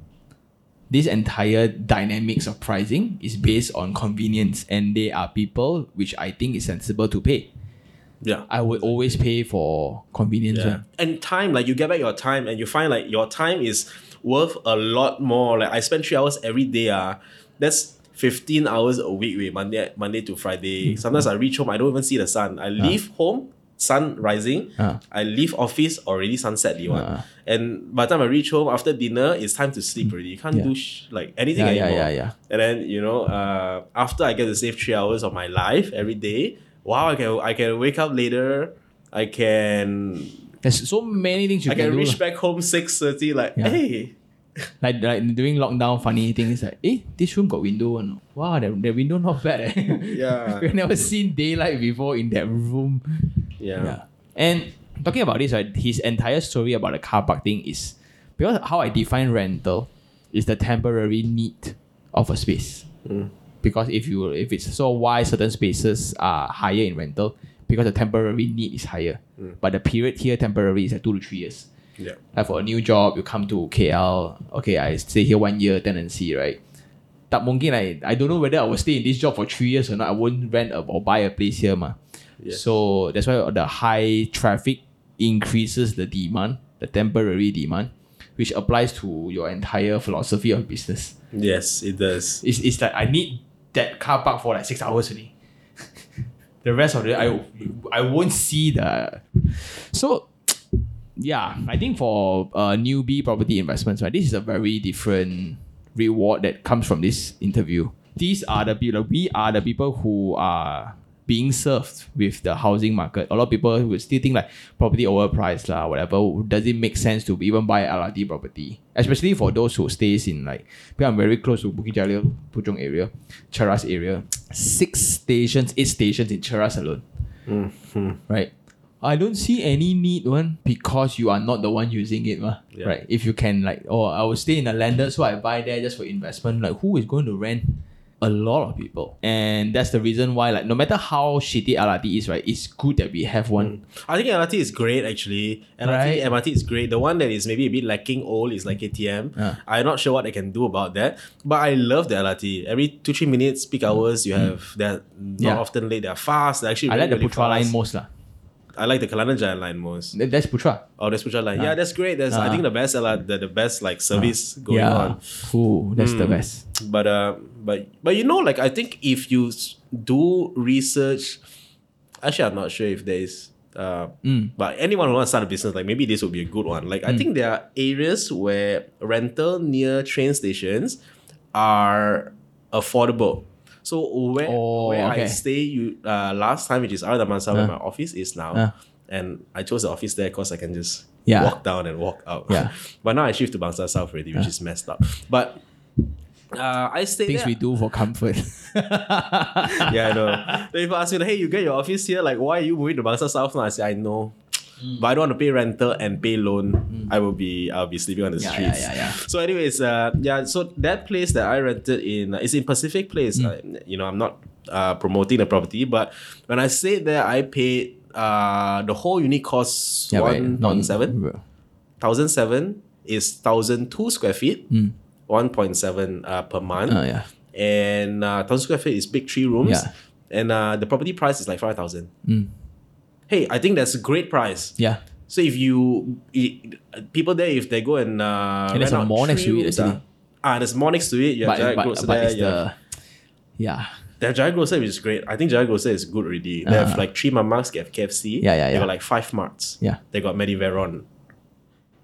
This entire dynamics of pricing is based on convenience, and they are people which I think is sensible to pay. Yeah. I would always pay for convenience. Yeah. And time, like you get back your time and you find like your time is worth a lot more. Like I spend three hours every day. Uh, that's 15 hours a week, wait, Monday, Monday to Friday. Sometimes I reach home, I don't even see the sun. I leave home, sun rising. Ah. I leave office already sunset. Li, one. Ah. And by the time I reach home after dinner, it's time to sleep already. You can't Yeah. do sh- like anything Yeah, yeah, anymore. yeah, yeah. And then you know, uh, after I get to save three hours of my life every day, wow, I can I can wake up later. I can There's so many things you do. I can, can reach back home six thirty. Like Yeah. hey, Like, like during lockdown, funny things like, eh, this room got window. Wow, the, the window not bad. Eh. Yeah. We've never seen daylight before in that room. yeah, Yeah. And talking about this, right, his entire story about the car park thing is because how I define rental is the temporary need of a space. Because if you if it's so why certain spaces are higher in rental because the temporary need is higher. But the period here temporary is like two to three years. Yeah, Like for a new job, you come to KL, okay, I stay here one year, tenancy, right? Tak mungkin I, I don't know whether I will stay in this job for three years or not. I won't rent a, or buy a place here, ma. Yes. So that's why the high traffic increases the demand, the temporary demand, which applies to your entire philosophy of business. yes, it does. It's, it's like I need that car park for like six hours only. the rest of the I I won't see the so yeah, I think for uh, newbie property investments, right, this is a very different reward that comes from this interview. These are the people. We are the people who are being served with the housing market. A lot of people would still think like property overpriced lah, whatever. Does it make sense to even buy LRT property? Especially for those who stays in like, because I'm very close to Bukit Jalil, Puchong area, Cheras area. Six stations, eight stations in Cheras alone. Right. I don't see any need one because you are not the one using it, ma. Yeah. right? If you can like, oh, I will stay in a landed, so I buy there just for investment. Like, who is going to rent? A lot of people, and that's the reason why, like, no matter how shitty LRT is, right, it's good that we have one. I think LRT is great actually. LRT, Right. MRT is great. The one that is maybe a bit lacking old is like KTM. Ah. I'm not sure what I can do about that. But I love the LRT. Every two, three minutes, peak hours, you have they're not Mm. Yeah. often late, they're fast, they're actually I like the really, Putra line most, lah. I like the Kelana Jaya line most. That's Putra. Oh, that's Putra line. Yeah, that's great. That's I Ah. think the best LRT, the, the best like service going yeah. on. Ooh, that's the Mm. best. But uh, but but you know, like I think if you do research, actually, I'm not sure if there is. Uh, Mm. but anyone who wants to start a business, like maybe this would be a good one. Like I think there are areas where rental near train stations are affordable. So where Oh, where I stay, you uh, last time, which is of Damansara, where Uh. my office is now, Uh. and I chose the office there because I can just Yeah. walk down and walk out. Yeah. but now I shift to Bangsar South already, which is messed up. But uh, I stay Things there. we do for comfort. yeah, I know. Then people ask me, hey, you get your office here, like, why are you moving to Bangsar South now? I say, I know. Mm. But I don't want to pay rental and pay loan. I will be I'll be sleeping on the Yeah, streets. yeah, yeah. So, anyways, uh, yeah. So that place that I rented in uh, is in Pacific Place. Mm. Uh, you know, I'm not uh, promoting the property, but when I stayed there, I paid uh the whole unit cost yeah, one point seven. Thousand seven is thousand two square feet. Mm. One point seven uh, per month Uh, yeah. and uh, thousand square feet is big three rooms, Yeah. and uh, the property price is like five thousand. Mm. Hey, I think that's a great price. Yeah. So if you people there, if they go and uh, And there's a mall next to it, rooms, actually. ah, ah, there's more next to it. You have But, Giant but, Grocer but there. you the yeah the Giant Grocer is great. I think Giant Grocer is good already. They have Ah. like three mamas, they have KFC. Yeah, yeah, yeah. They got like five marts. yeah They got Mediveron.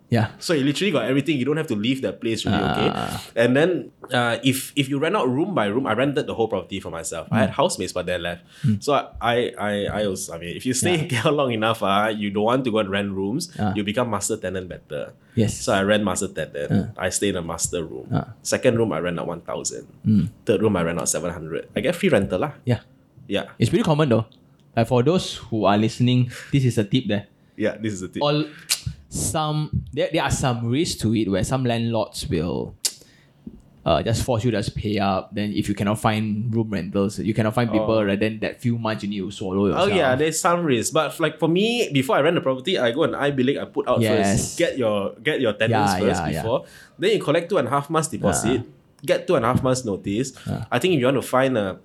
Yeah So you literally got everything. You don't have to leave that place really, okay? Ah. And then uh, if if you rent out room by room, I rented the whole property for myself. I Hmm. had housemates, but they left. So I I I also I mean, if you stay here long enough, uh, you don't want to go and rent rooms, Ah. you become master tenant better. yes So I rent master tenant. I stay in a master room. Second room I rent out one thousand. Mm. Third room I rent out seven hundred. I get free rental lah. yeah Yeah, it's pretty common though like for those who are listening this is a tip there yeah. This is a tip. all some there, there are some risks to it where some landlords will uh, just force you to just pay up. Then if you cannot find room rentals, you cannot find people, Oh. right? Then that few months you need to swallow Oh yeah, there's some risk, but like for me, before I rent the property, I go and I billing, I put out Yes. first, get your get your tenants Yeah, first yeah, yeah. before, then you collect two and a half months deposit, get two and a half months notice. Yeah. I think if you want to find a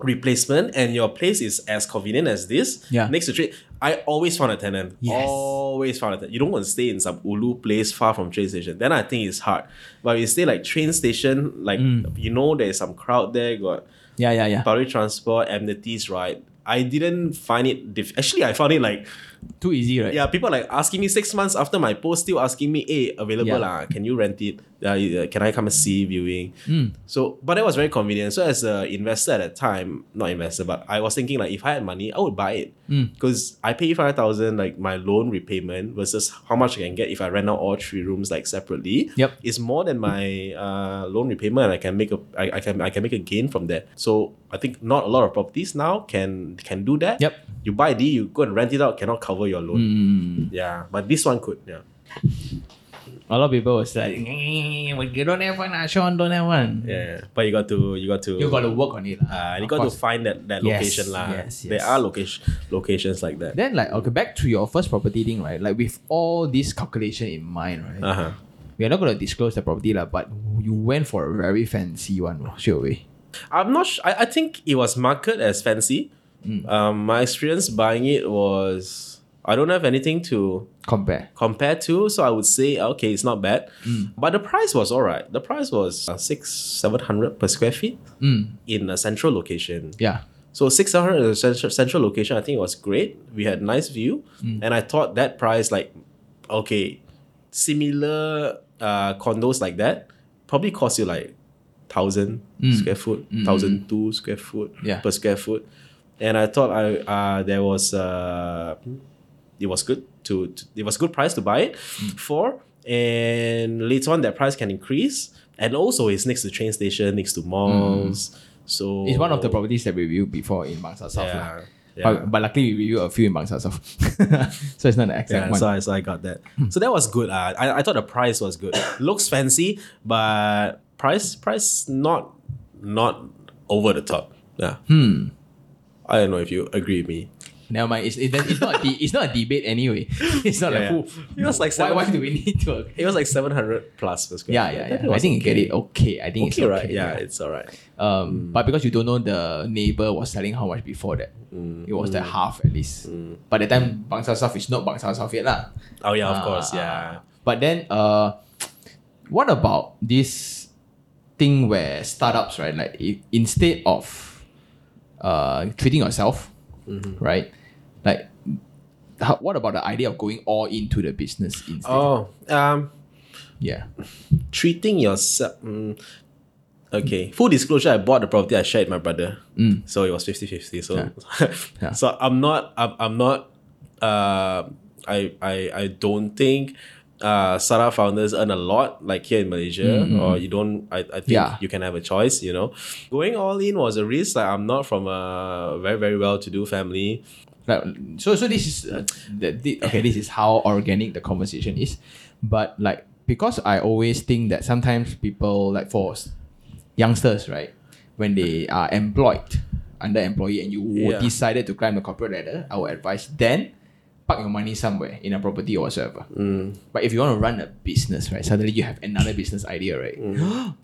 replacement and your place is as convenient as this, Yeah. next to trade, I always found a tenant. Yes. Always found a tenant. You don't want to stay in some ulu place far from train station. Then I think it's hard. But if you stay like train station, like Mm. you know there's some crowd there, got yeah, yeah, yeah. public transport, amenities, right? I didn't find it. Diff- Actually, I found it like Too easy, right? yeah. People like asking me six months after my post, still asking me, "Hey, available Yeah. lah? Can you rent it? Uh, uh, can I come and see viewing?" Mm. So, but that was very convenient. So, as an investor at that time, not investor, but I was thinking like, if I had money, I would buy it Mm. because I pay five thousand like my loan repayment versus how much I can get if I rent out all three rooms like separately. Yep. It's more than my uh, loan repayment. And I can make a I, I can I can make a gain from that. So I think not a lot of properties now can can do that. Yep. You buy D, you go and rent it out, cannot cover your loan. Mm. Yeah, but this one could. Yeah. A lot of people was like, "Eh, but you don't have one, ah, Sean don't have one. Yeah, but you got to you got to You got to work on it. uh, you got to find that that Yes, location lah. yes, yes. There are location locations like that. Then like okay, back to your first property thing, right? Like with all this calculation in mind, right? Uh huh. We are not gonna disclose the property, lah, but you went for a very fancy one, straight away. I'm not. Sh- I, I think it was marketed as fancy. Mm. Um, my experience buying it was I don't have anything to Compare. compare to, so I would say okay, it's not bad. Mm. But the price was alright. The price was uh, six seven hundred per square feet Mm. in a central location. Yeah. So six hundred in a central, central location, I think it was great. We had nice view, Mm. and I thought that price like okay, similar uh, condos like that probably cost you like thousand square foot, thousand two square foot Yeah. per square foot. And I thought I uh there was uh it was good to, to it was a good price to buy it for. And later on that price can increase. And also it's next to train station, next to malls. So It's one of the properties that we reviewed before in Bangsar South. yeah. yeah. But, but luckily we reviewed a few in Bangsar South. so it's not the exact Yeah, one. so I, so I got that. So that was good. Uh, I, I thought the price was good. Looks fancy, but price price not not over the top. Yeah. Hmm. I don't know if you agree with me. Never mind. It's, it, it's not a de- it's not a debate anyway. It's not Yeah, like yeah. who. It was like why, why do we need to? It was like seven hundred plus per square. Yeah, yeah, yeah. I think you get it okay. I think Okay, it's right? okay. Yeah, it's alright. Um, but because you don't know the neighbor was selling how much before that, Mm, it was the half at least. By the time Bangsar South is not Bangsar South yet lah. Oh yeah, of Ah, course. ah, Yeah. ah. But then, uh, what about this thing where startups, right? Like if, instead of uh treating yourself, Mm-hmm. right? Like, how, what about the idea of going all into the business instead? Oh, um, Yeah. treating yourself. Mm, okay. Full disclosure: I bought the property. I shared with my brother, so it was 50-50. So, Yeah. so I'm not. I'm, I'm not. Uh, I I I don't think. Uh, startup founders earn a lot, like here in Malaysia, or you don't. I, I think Yeah. you can have a choice. You know, going all in was a risk. Like I'm not from a very very well to do family. Like, so so this is uh, the, the, okay. This is how organic the conversation is, but like because I always think that sometimes people like for youngsters, right, when they are employed under employee and you Yeah. decided to climb the corporate ladder, I would advise then park your money somewhere in a property or whatsoever. Mm. But if you want to run a business, right, suddenly you have another business idea, right? Mm.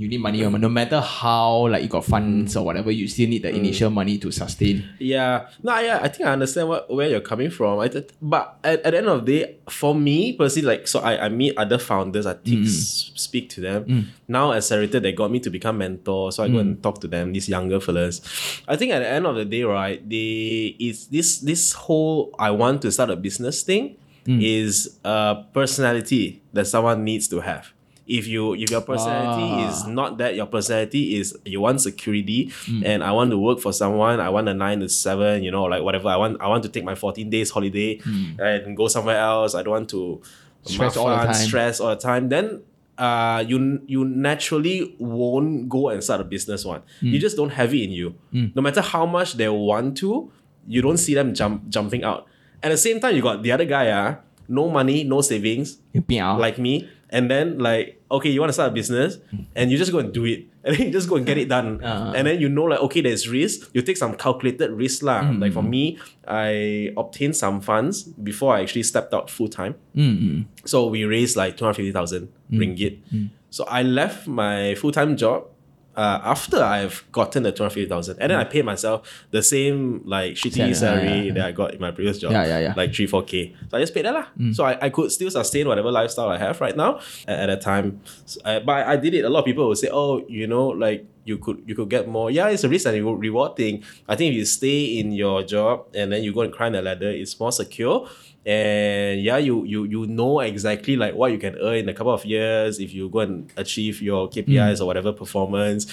you need money, no matter how like you got funds or mm. whatever, you still need the mm. initial money to sustain. Yeah, no, yeah, I think I understand what where you're coming from. I th- but at, at the end of the day, for me personally, like so, I, I meet other founders. I think s- mm. speak to them. Now accelerated, they got me to become mentor, so I go and talk to them. These younger fellas. I think at the end of the day, right, they is this this whole I want to start a business thing is a personality that someone needs to have. If you if your personality Ah. is not that your personality is you want security and I want to work for someone, I want a nine to seven, you know, like whatever. I want I want to take my 14 days holiday and go somewhere else. I don't want to Stress all the time. stress all the time. Then uh you you naturally won't go and start a business one. You just don't have it in you. No matter how much they want to, you don't see them jump jumping out. At the same time, you got the other guy, ah, no money, no savings, like me, and then like okay, you want to start a business, and you just go and do it, and then you just go and get it done, Uh-huh. and then you know like okay, there's risk. You take some calculated risk lah. Mm-hmm. Like for me, I obtained some funds before I actually stepped out full time. Mm-mm. So we raised like 250,000 mm-hmm. ringgit. Mm-hmm. So I left my full time job uh, after I've gotten the 250,000. And then I paid myself the same like shitty Salary, salary yeah, yeah, that I got in my previous job. Yeah, yeah, yeah. Like 3, 4K. So I just paid that lah. So I, I could still sustain whatever lifestyle I have right now at, at a time. So, uh, but I did it. A lot of people will say, oh, you know, like you could you could get more. Yeah, it's a risk and re- reward thing. I think if you stay in your job and then you go and climb the ladder, it's more secure. And yeah, you you you know exactly like what you can earn in a couple of years if you go and achieve your KPIs or whatever performance.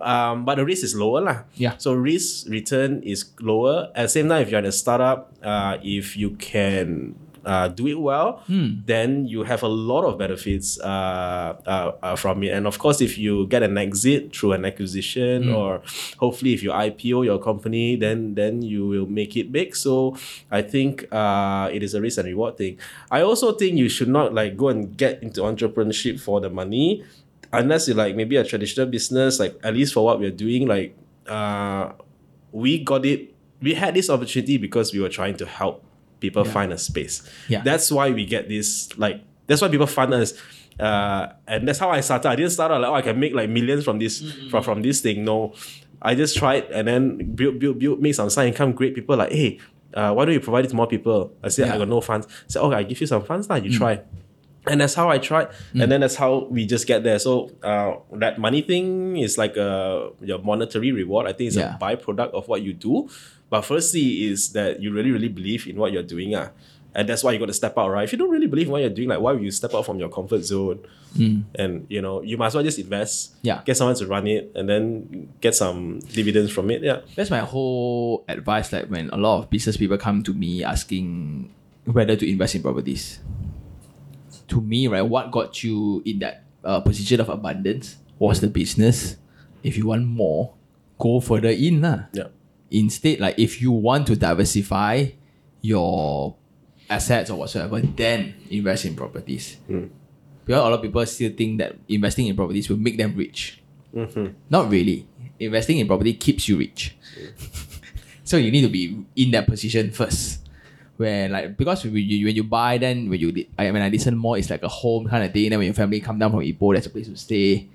Um, but the risk is lower lah. Yeah. So risk return is lower. At the same time, if you're in a startup, uh, if you can uh, do it well, then you have a lot of benefits uh, uh, uh, from it. And of course, if you get an exit through an acquisition, or hopefully if you IPO your company, then then you will make it big. So I think uh, it is a risk and reward thing. I also think you should not like go and get into entrepreneurship for the money unless you like maybe a traditional business, like at least for what we're doing, like uh, we got it. We had this opportunity because we were trying to help people find a space. Yeah. That's why we get this. Like that's why people find us. Uh, and that's how I started. I didn't start out like oh I can make like millions from this from, from this thing. No, I just tried and then build build build make some side income. Great people like hey, uh, why don't you provide it to more people? I said Yeah. I got no funds. I said okay, I give you some funds now. You try. And that's how I tried, and then that's how we just get there. So uh, that money thing is like a your monetary reward. I think it's Yeah. a byproduct of what you do. But firstly, is that you really really believe in what you're doing, ah. And that's why you got to step out, right? If you don't really believe in what you're doing, like why would you step out from your comfort zone? And you know, you might as well just invest. Yeah. Get someone to run it and then get some dividends from it. Yeah. That's my whole advice. Like when a lot of business people come to me asking whether to invest in properties. To me, right, what got you in that uh, position of abundance was the business. If you want more, go further in lah. Yeah. Instead, like if you want to diversify your assets or whatsoever, then invest in properties. Hmm. Because a lot of people still think that investing in properties will make them rich. Mm-hmm. Not really. Investing in property keeps you rich. Hmm. so you need to be in that position first. Where like because when you, when you buy then when you I when I listen more it's like a home kind of thing. Then when your family come down from Ipoh, there's a place to stay.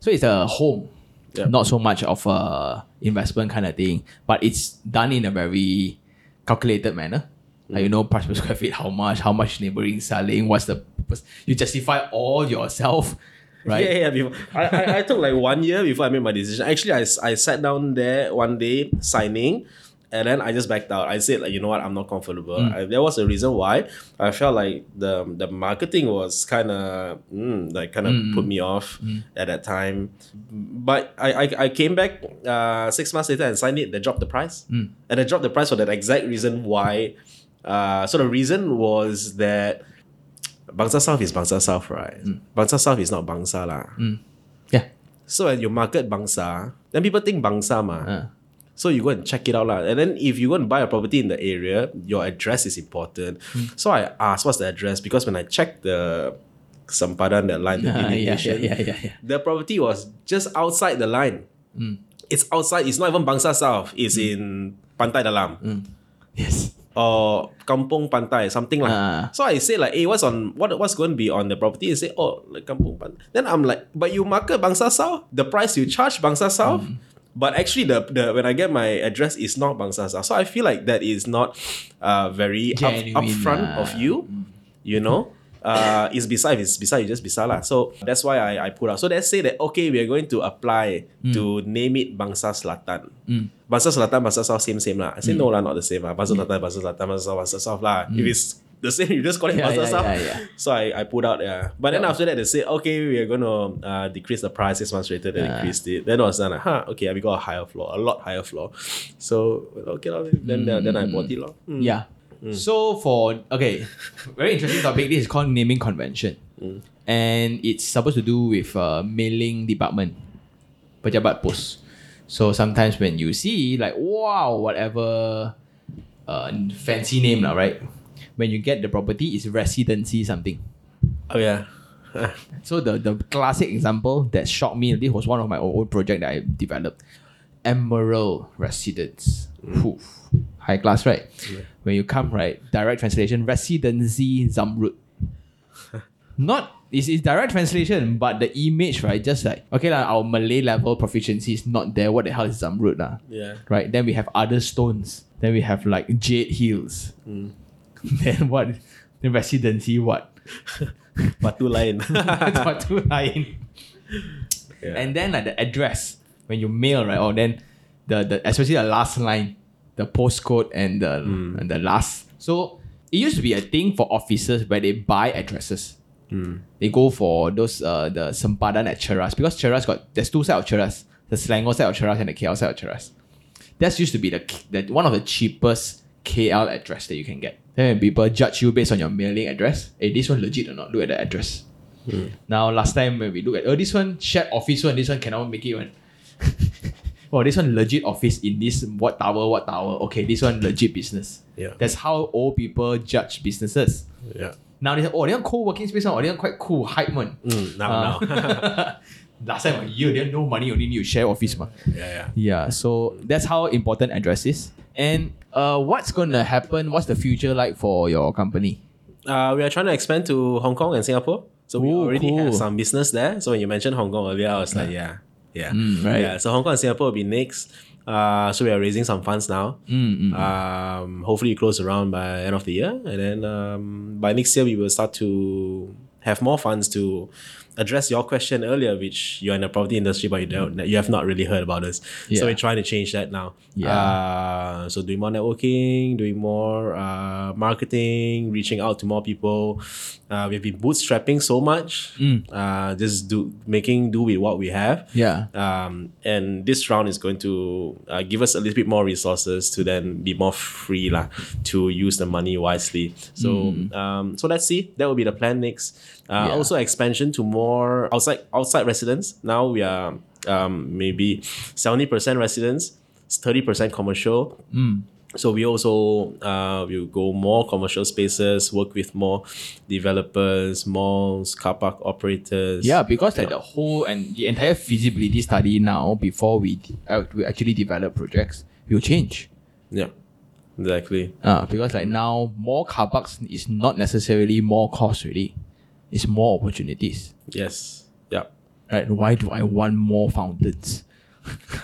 So it's a home, Yeah. not so much of a investment kind of thing. But it's done in a very calculated manner. Like mm. you know price per square feet, how much, how much neighboring selling, what's the purpose. You justify all yourself, right? Yeah, yeah. Before, I, I, I took like one year before I made my decision. Actually, I, I sat down there one day signing, and then I just backed out. I said like, you know what, I'm not comfortable. I, there was a reason why. I felt like the the marketing was kind of mm, like kind of put me off at that time. But I, I, I came back uh, six months later and signed it. They dropped the price, and they dropped the price for that exact reason why. Uh, so the reason was that. Bangsar South is Bangsar South, right? Bangsar South is not Bangsar lah. Yeah. So when you market Bangsar, then people think Bangsar ma. Uh. So you go and check it out lah. And then if you go and buy a property in the area, your address is important. So I asked what's the address because when I checked the Sempadan that line, the Ah, yeah, yeah, delineation, yeah, yeah, yeah. the property was just outside the line. It's outside. It's not even Bangsar South. It's in Pantai Dalam Yes. or Kampung Pantai, something like. Ah. So I say like, hey, what's on what what's going to be on the property? He say, oh, like Kampung Pantai. Then I'm like, but you market Bangsar South, the price you charge Bangsar South. Mm. But actually, the, the when I get my address is not Bangsar so I feel like that is not uh, very up, upfront lah. of you, you know. Uh, it's beside, it's beside, you just beside lah. So that's why I, I put out. So let's say that okay, we are going to apply Mm. to name it Bangsar Selatan. Bangsar Selatan, Bangsar South, same same lah. I Mm. say no lah, not the same lah. Bangsar Selatan, Bangsar Selatan, Bangsar South, Bangsar South lah. If it's the same, you just call it Yeah, Bangsar yeah, South. yeah. So I, I put out yeah. But then after that they say okay, we are gonna uh, decrease the price. Six months later they increased it. Then I was done like, huh, okay, we got a higher floor, a lot higher floor. So okay, lah, then then, then I bought it lah. Mm. Yeah. So for okay, very interesting topic. This is called naming convention, and it's supposed to do with uh, mailing department, pejabat post. So sometimes when you see like wow whatever, uh, fancy name now right, when you get the property is residency something. Oh yeah. So the the classic example that shocked me, this was one of my own project that I developed. Emerald Residence. Mm. Oof. High class, right? When you come, right, direct translation, Residency Zamrud. Not it's, it's direct translation, but the image, right, just like okay, lah, our Malay level proficiency is not there. What the hell is Zamrud? lah? Yeah. Right? Then we have other stones. Then we have like jade hills. Mm. Then what? The residency what? Batu lain. Batu lain. Yeah. And then like the address when you mail right, or then the, the especially the last line, the postcode and the Hmm. and the last. So it used to be a thing for offices where they buy addresses. Hmm. They go for those uh the sempadan at Cheras because Cheras got there's two side of Cheras, the Selangor side of Cheras and the KL side of Cheras. That's used to be the, the one of the cheapest KL address that you can get. Then people judge you based on your mailing address, hey, this one legit or not? Look at the address. Now last time when we look at oh this one shared office one, this one cannot make it one. oh this one legit office in this what tower, what tower. Okay, this one legit business. Yeah. That's how old people judge businesses. yeah. Now they say, oh, they want co-working space one, oh, they want quite cool, hype one. Mm, now, Uh, last time, a year, they had no money, only need to share office. Ma. Yeah, yeah. Yeah, so that's how important address is. And uh, what's going to happen? What's the future like for your company? Uh, we are trying to expand to Hong Kong and Singapore. So we already cool. have some business there. So when you mentioned Hong Kong earlier, I was like, yeah, yeah. Mm, right. Yeah. So Hong Kong and Singapore will be next. Uh, so we are raising some funds now. Mm, mm. Um, hopefully close around by end of the year, and then um, by next year we will start to have more funds to address your question earlier, which you're in the property industry, but you don't, you have not really heard about us. Yeah. So we're trying to change that now. Yeah. Uh, so doing more networking, doing more uh, marketing, reaching out to more people. Uh, we've been bootstrapping so much. Mm. Uh, just do making do with what we have. Yeah. Um, and this round is going to uh, give us a little bit more resources to then be more free lah, to use the money wisely. So um, so let's see. That will be the plan next. Uh, Yeah. Also expansion to more outside outside residents. Now we are um, maybe seventy percent residents, thirty percent commercial. So we also uh, will go more commercial spaces, work with more developers, malls, car park operators. Yeah, because like the whole and the entire feasibility study now, before we, uh, we actually develop projects, will change. Yeah, exactly. Uh, because like now, more car parks is not necessarily more cost really. It's more opportunities. Yes. Yeah. Right? Why do I want more fountains?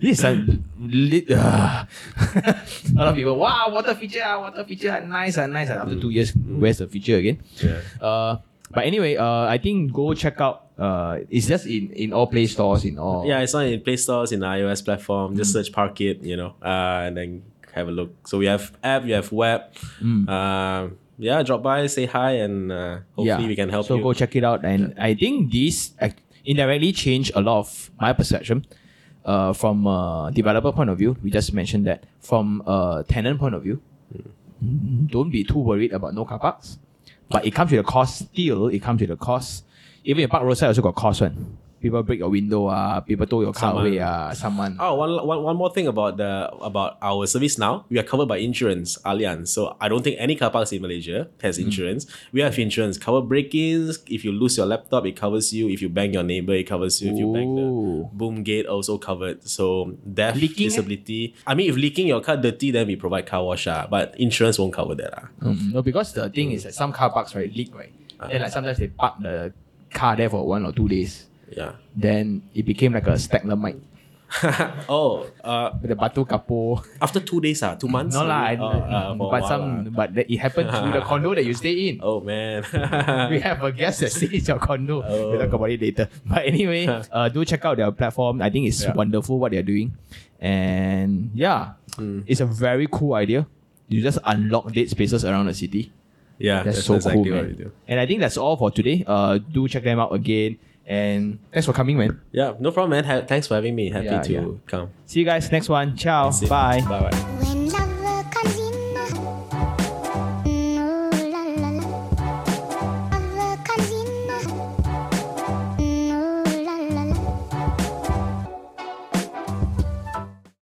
this is a lit, uh, a lot of people, wow, water feature, water feature, nice, ah, nice. ah." After two years, where's the feature again? Yeah. Uh, but anyway, uh, I think go check out. Uh, it's just in in all Play stores in all. Yeah, it's on in Play Stores in the iOS platform. Mm. Just search Parkit, you know, uh, and then have a look. So we have app, we have web. Mm. Uh, yeah, drop by, say hi, and uh, hopefully we can help you. so you. go check it out, and I think this indirectly changed a lot of my perception. Uh, from a developer point of view, we just mentioned that. From a tenant point of view, mm, don't be too worried about no car parks. But it comes with a cost. Still, it comes with a cost. Even your park roadside also got cost one. People break your window, uh, people tow your car Someone- away, uh, someone. Oh, one, one, one more thing about the about our service now. We are covered by insurance, Allianz. So I don't think any car parks in Malaysia has Mm. insurance. We have insurance. Cover break-ins. If you lose your laptop, it covers you. If you bang your neighbor, it covers you. If you bang the boom gate, also covered. So death, Leaking, eh? disability. I mean, if leaking your car dirty, then we provide car wash. ah, but insurance won't cover that. ah. Um, no, because the thing is that some car parks right leak right. Then like sometimes they park the car there for one or two days. Yeah. Then it became like a stalagmite. oh, uh, the batu kapur. after two days, ah, two months. No lah? Oh, uh, but some ah. but that it happened to the condo that you stay in. Oh man. We have a guest that stays in your condo. Oh. We'll talk about it later. But anyway, uh, do check out their platform. I think it's Yeah. wonderful what they're doing. And yeah, Hmm. it's a very cool idea. You just unlock dead spaces around the city. yeah, That's, that's, so exactly cool, man. And I think that's all for today. Uh, do check them out again. And thanks for coming, man. Yeah, no problem, man. Ha- thanks for having me. Happy Yeah, to yeah. come. See you guys next one. Ciao. Bye. Bye bye.